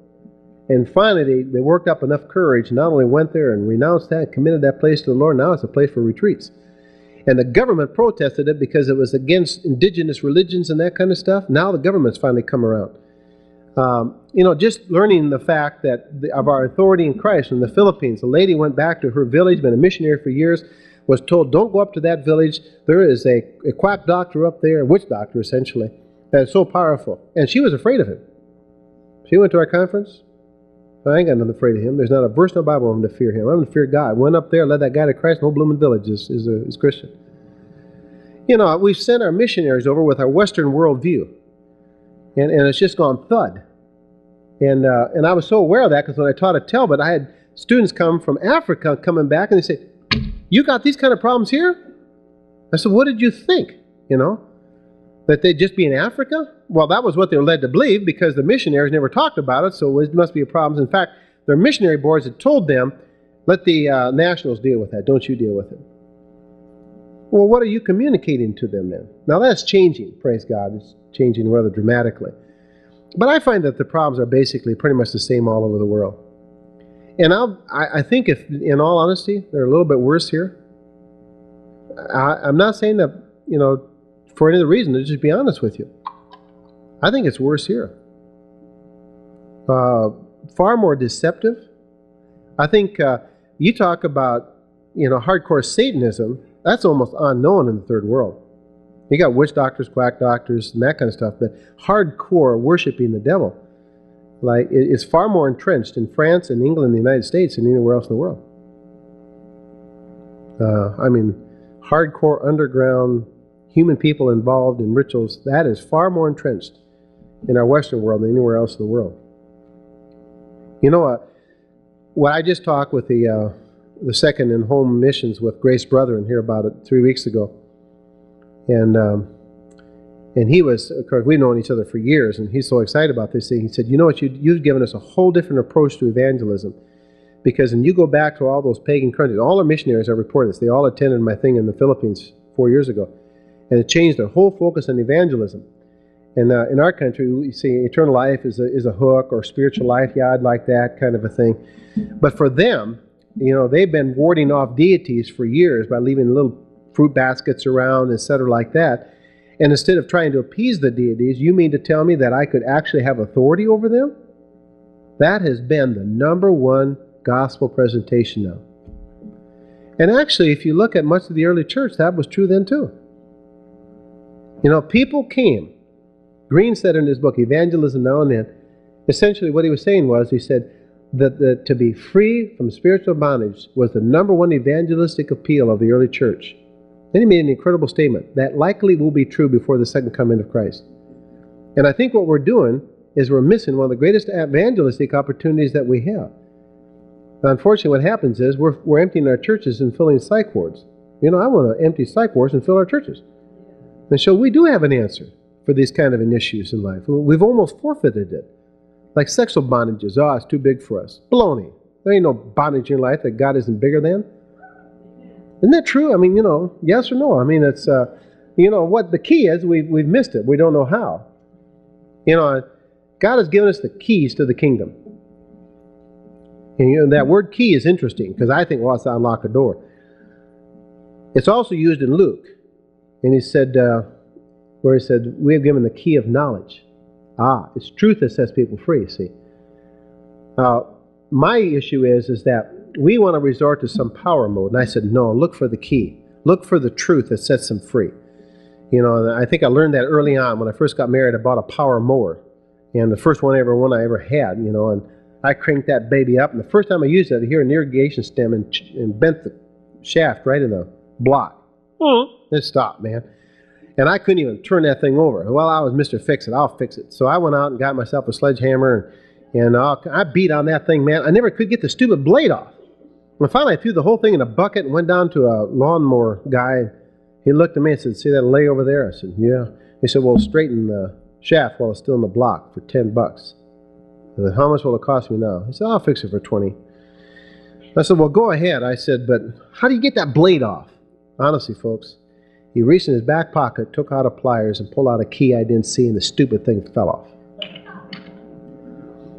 And finally, they, they worked up enough courage, not only went there and renounced that, committed that place to the Lord, now it's a place for retreats. And the government protested it because it was against indigenous religions and that kind of stuff. Now the government's finally come around. Um, you know, just learning the fact that the, of our authority in Christ in the Philippines, a lady went back to her village, been a missionary for years, was told, don't go up to that village. There is a, a quack doctor up there, a witch doctor essentially, that is so powerful. And she was afraid of him. She went to our conference. I ain't got nothing afraid of him. There's not a verse in the Bible I'm to fear him. I'm to fear God. Went up there, led that guy to Christ, whole blooming village is, is, a, is Christian. You know, we've sent our missionaries over with our Western worldview, and, and it's just gone thud. And, uh, and I was so aware of that because when I taught at Talbot, I had students come from Africa coming back, and they say, you got these kind of problems here? I said, What did you think? You know, that they'd just be in Africa? Well, that was what they were led to believe because the missionaries never talked about it, so it must be a problem. In fact, their missionary boards had told them, Let the uh, nationals deal with that, don't you deal with it. Well, what are you communicating to them then? Now that's changing, praise God. It's changing rather dramatically. But I find that the problems are basically pretty much the same all over the world. And I'll, I, I think, if in all honesty, they're a little bit worse here. I, I'm not saying that, you know, for any other reason, to just be honest with you. I think it's worse here. Uh, far more deceptive. I think uh, you talk about, you know, hardcore Satanism, that's almost unknown in the third world. You got witch doctors, quack doctors, and that kind of stuff, but hardcore worshiping the devil like is far more entrenched in France and England and the United States than anywhere else in the world. Uh, I mean, hardcore underground human people involved in rituals, that is far more entrenched in our Western world than anywhere else in the world. You know what? Uh, what I just talked with the uh, the second in home missions with Grace Brethren here about it three weeks ago, and um, and he was, of course, we've known each other for years, and he's so excited about this thing. He said, You know what? You, you've given us a whole different approach to evangelism. Because when you go back to all those pagan countries, all our missionaries are reporting this. They all attended my thing in the Philippines four years ago. And it changed their whole focus on evangelism. And uh, in our country, we see eternal life is a, is a hook or spiritual life. Yeah, I'd like that kind of a thing. But for them, you know, they've been warding off deities for years by leaving little fruit baskets around, etc., like that. And instead of trying to appease the deities, you mean to tell me that I could actually have authority over them? That has been the number one gospel presentation now. And actually, if you look at much of the early church, that was true then too. You know, people came. Green said in his book, Evangelism Now and Then, essentially what he was saying was, he said that the, to be free from spiritual bondage was the number one evangelistic appeal of the early church. Then he made an incredible statement that likely will be true before the second coming of Christ. And I think what we're doing is we're missing one of the greatest evangelistic opportunities that we have. unfortunately, what happens is we're, we're emptying our churches and filling psych wards. You know, I want to empty psych wards and fill our churches. And so we do have an answer for these kind of issues in life. We've almost forfeited it. Like sexual bondages. Oh, it's too big for us. Baloney. There ain't no bondage in life that God isn't bigger than. Isn't that true? I mean, you know, yes or no? I mean, it's, uh, you know, what the key is, we've, we've missed it. We don't know how. You know, God has given us the keys to the kingdom. And you know, that word key is interesting because I think, well, it's to unlock a door. It's also used in Luke. And he said, uh, where he said, we have given the key of knowledge. Ah, it's truth that sets people free, see. Uh, my issue is, is that we want to resort to some power mode. And I said, no, look for the key. Look for the truth that sets them free. You know, I think I learned that early on. When I first got married, I bought a power mower. And the first one ever one I ever had, you know, and I cranked that baby up. And the first time I used it, I hear an irrigation stem and, and bent the shaft right in the block. Mm-hmm. It stopped, man. And I couldn't even turn that thing over. Well, I was Mr. Fix It. I'll fix it. So I went out and got myself a sledgehammer and, and I beat on that thing, man. I never could get the stupid blade off. And finally, I threw the whole thing in a bucket and went down to a lawnmower guy. He looked at me and said, See that lay over there? I said, Yeah. He said, Well, straighten the shaft while it's still in the block for 10 bucks. I said, How much will it cost me now? He said, I'll fix it for 20. I said, Well, go ahead. I said, But how do you get that blade off? Honestly, folks, he reached in his back pocket, took out a pliers, and pulled out a key I didn't see, and the stupid thing fell off.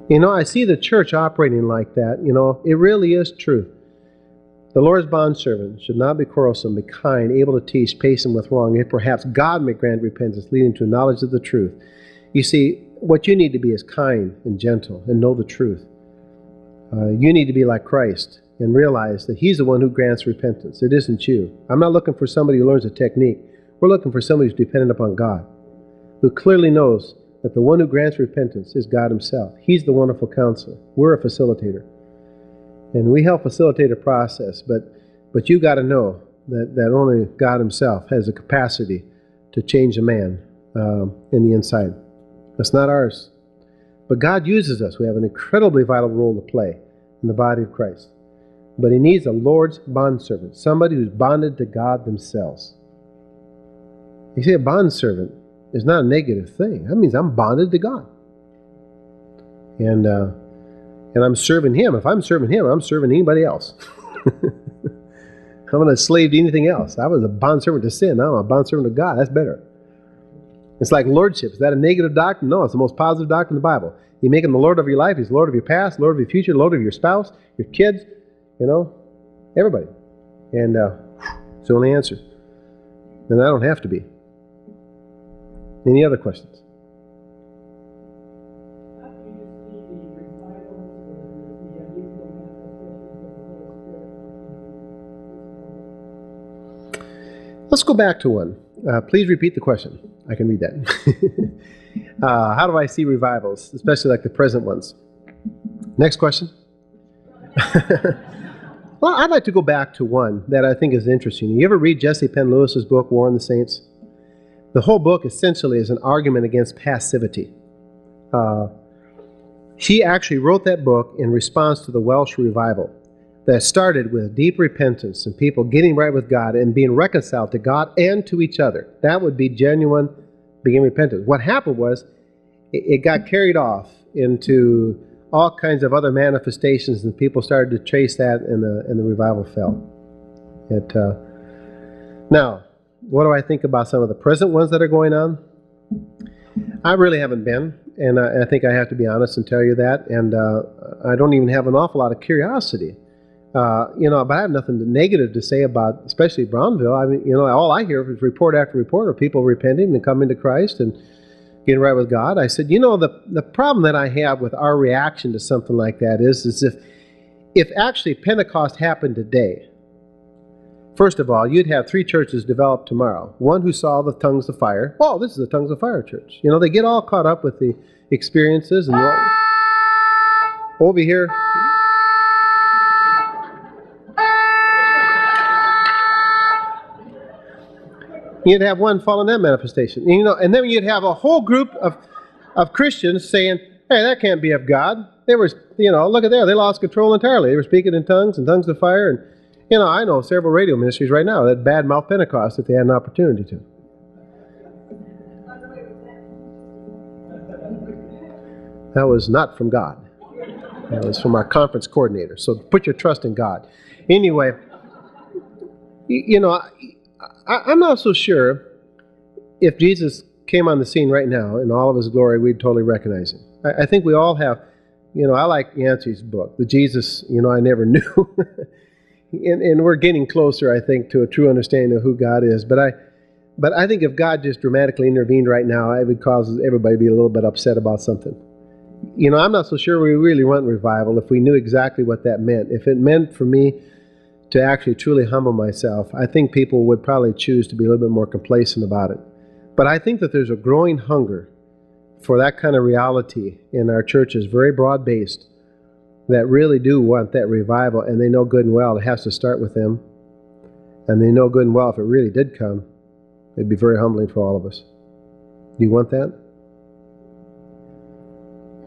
You know, I see the church operating like that. You know, it really is true. The Lord's bondservant should not be quarrelsome, be kind, able to teach, patient with wrong, if perhaps God may grant repentance, leading to knowledge of the truth. You see, what you need to be is kind and gentle and know the truth. Uh, you need to be like Christ and realize that He's the one who grants repentance. It isn't you. I'm not looking for somebody who learns a technique. We're looking for somebody who's dependent upon God, who clearly knows that the one who grants repentance is God Himself. He's the wonderful counselor. We're a facilitator. And we help facilitate a process, but, but you got to know that, that only God Himself has the capacity to change a man um, in the inside. That's not ours. But God uses us. We have an incredibly vital role to play in the body of Christ. But He needs a Lord's bondservant, somebody who's bonded to God themselves. You see, a bondservant is not a negative thing. That means I'm bonded to God. And, uh, and I'm serving Him. If I'm serving Him, I'm serving anybody else. I'm not a slave to anything else. I was a bondservant to sin. Now I'm a bondservant to God. That's better. It's like lordship. Is that a negative doctrine? No, it's the most positive doctrine in the Bible. You make him the Lord of your life. He's the Lord of your past, Lord of your future, Lord of your spouse, your kids, you know, everybody. And uh, it's the only answer. Then I don't have to be. Any other questions? Let's go back to one. Uh, please repeat the question. I can read that. uh, how do I see revivals, especially like the present ones? Next question. well, I'd like to go back to one that I think is interesting. You ever read Jessie Penn Lewis's book, War on the Saints? The whole book essentially is an argument against passivity. Uh, she actually wrote that book in response to the Welsh revival that started with deep repentance and people getting right with God and being reconciled to God and to each other. That would be genuine begin repentance. What happened was it, it got carried off into all kinds of other manifestations, and people started to chase that, and the and the revival fell. It uh, now, what do I think about some of the present ones that are going on? I really haven't been, and I, I think I have to be honest and tell you that. And uh, I don't even have an awful lot of curiosity uh, you know, but I have nothing negative to say about, especially Brownsville. I mean, you know, all I hear is report after report of people repenting and coming to Christ and getting right with God. I said, you know, the the problem that I have with our reaction to something like that is, is if if actually Pentecost happened today, first of all, you'd have three churches develop tomorrow. One who saw the tongues of fire. Oh, this is the tongues of fire church. You know, they get all caught up with the experiences and over here. You'd have one fall in that manifestation. You know, and then you'd have a whole group of, of Christians saying, hey, that can't be of God. They were, you know, look at there. They lost control entirely. They were speaking in tongues and tongues of fire. And, you know, I know several radio ministries right now that bad mouth Pentecost if they had an opportunity to. That was not from God. That was from our conference coordinator. So put your trust in God. Anyway, you know, I, am not so sure if Jesus came on the scene right now in all of his glory, we'd totally recognize him. I, I think we all have, you know, I like Yancey's book, The Jesus, you know, I never knew. and, and we're getting closer, I think, to a true understanding of who God is. But I, but I think if God just dramatically intervened right now, it would cause everybody to be a little bit upset about something. You know, I'm not so sure we really want revival if we knew exactly what that meant. If it meant for me to actually truly humble myself, I think people would probably choose to be a little bit more complacent about it. But I think that there's a growing hunger for that kind of reality in our churches, very broad based, that really do want that revival, and they know good and well it has to start with them. And they know good and well if it really did come, it'd be very humbling for all of us. Do you want that?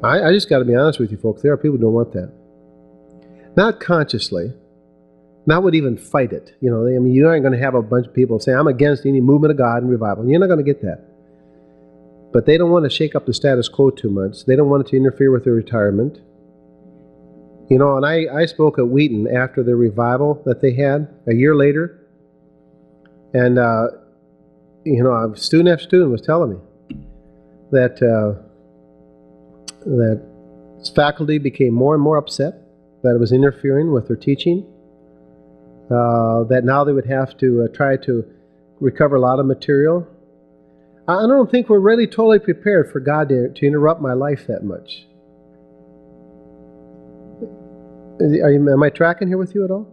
I, I just got to be honest with you, folks. There are people who don't want that. Not consciously, not would even fight it. You know, I mean, you aren't going to have a bunch of people say, I'm against any movement of God and revival. You're not going to get that. but they don't want to shake up the status quo too much. They don't want it to interfere with their retirement. You know, and I, I spoke at Wheaton after the revival that they had a year later. And, uh, you know, student after student was telling me that, uh, that faculty became more and more upset that it was interfering with their teaching. Uh, that now they would have to uh, try to recover a lot of material. I don't think we're really totally prepared for God to, to interrupt my life that much. You, am I tracking here with you at all?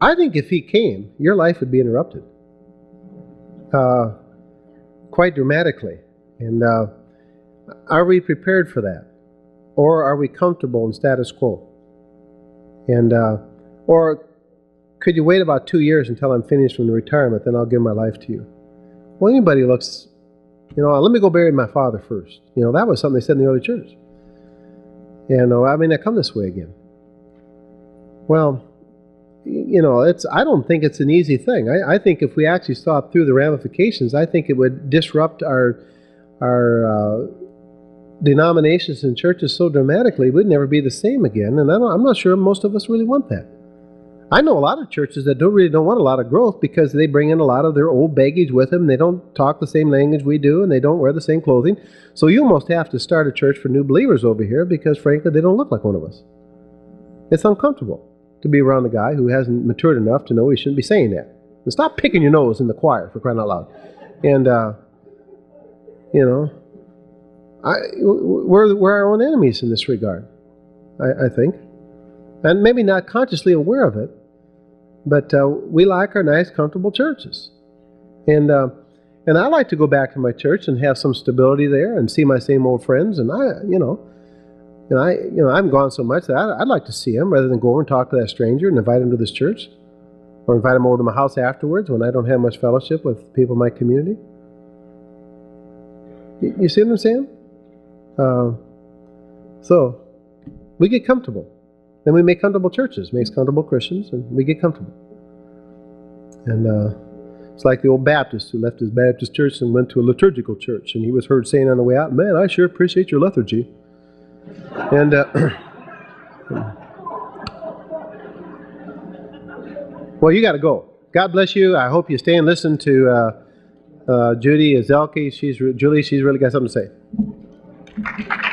I think if He came, your life would be interrupted uh, quite dramatically. And uh, are we prepared for that? Or are we comfortable in status quo? And, uh, or could you wait about two years until I'm finished from the retirement, then I'll give my life to you? Well, anybody looks, you know, let me go bury my father first. You know, that was something they said in the early church. And uh, I mean, I come this way again. Well, you know, it's. I don't think it's an easy thing. I, I think if we actually thought through the ramifications, I think it would disrupt our our uh, denominations and churches so dramatically, we'd never be the same again. And I am not sure most of us really want that. I know a lot of churches that don't really don't want a lot of growth because they bring in a lot of their old baggage with them. They don't talk the same language we do, and they don't wear the same clothing. So you almost have to start a church for new believers over here because, frankly, they don't look like one of us. It's uncomfortable to be around a guy who hasn't matured enough to know he shouldn't be saying that. And stop picking your nose in the choir for crying out loud. And uh, you know, I we're we're our own enemies in this regard. I, I think and maybe not consciously aware of it, but uh, we like our nice, comfortable churches. And uh, and I like to go back to my church and have some stability there and see my same old friends. And I, you know, and I, you know, I haven't gone so much that I, would like to see them rather than go over and talk to that stranger and invite him to this church, or invite him over to my house afterwards when I don't have much fellowship with people in my community. You, you see what I'm saying? Uh, so we get comfortable. Then we make comfortable churches, makes comfortable Christians, and we get comfortable. And uh, it's like the old Baptist who left his Baptist church and went to a liturgical church, and he was heard saying on the way out, "Man, I sure appreciate your lethargy." And uh, well, you got to go. God bless you. I hope you stay and listen to uh, uh, Judy Azelke. She's Julie. She's really got something to say.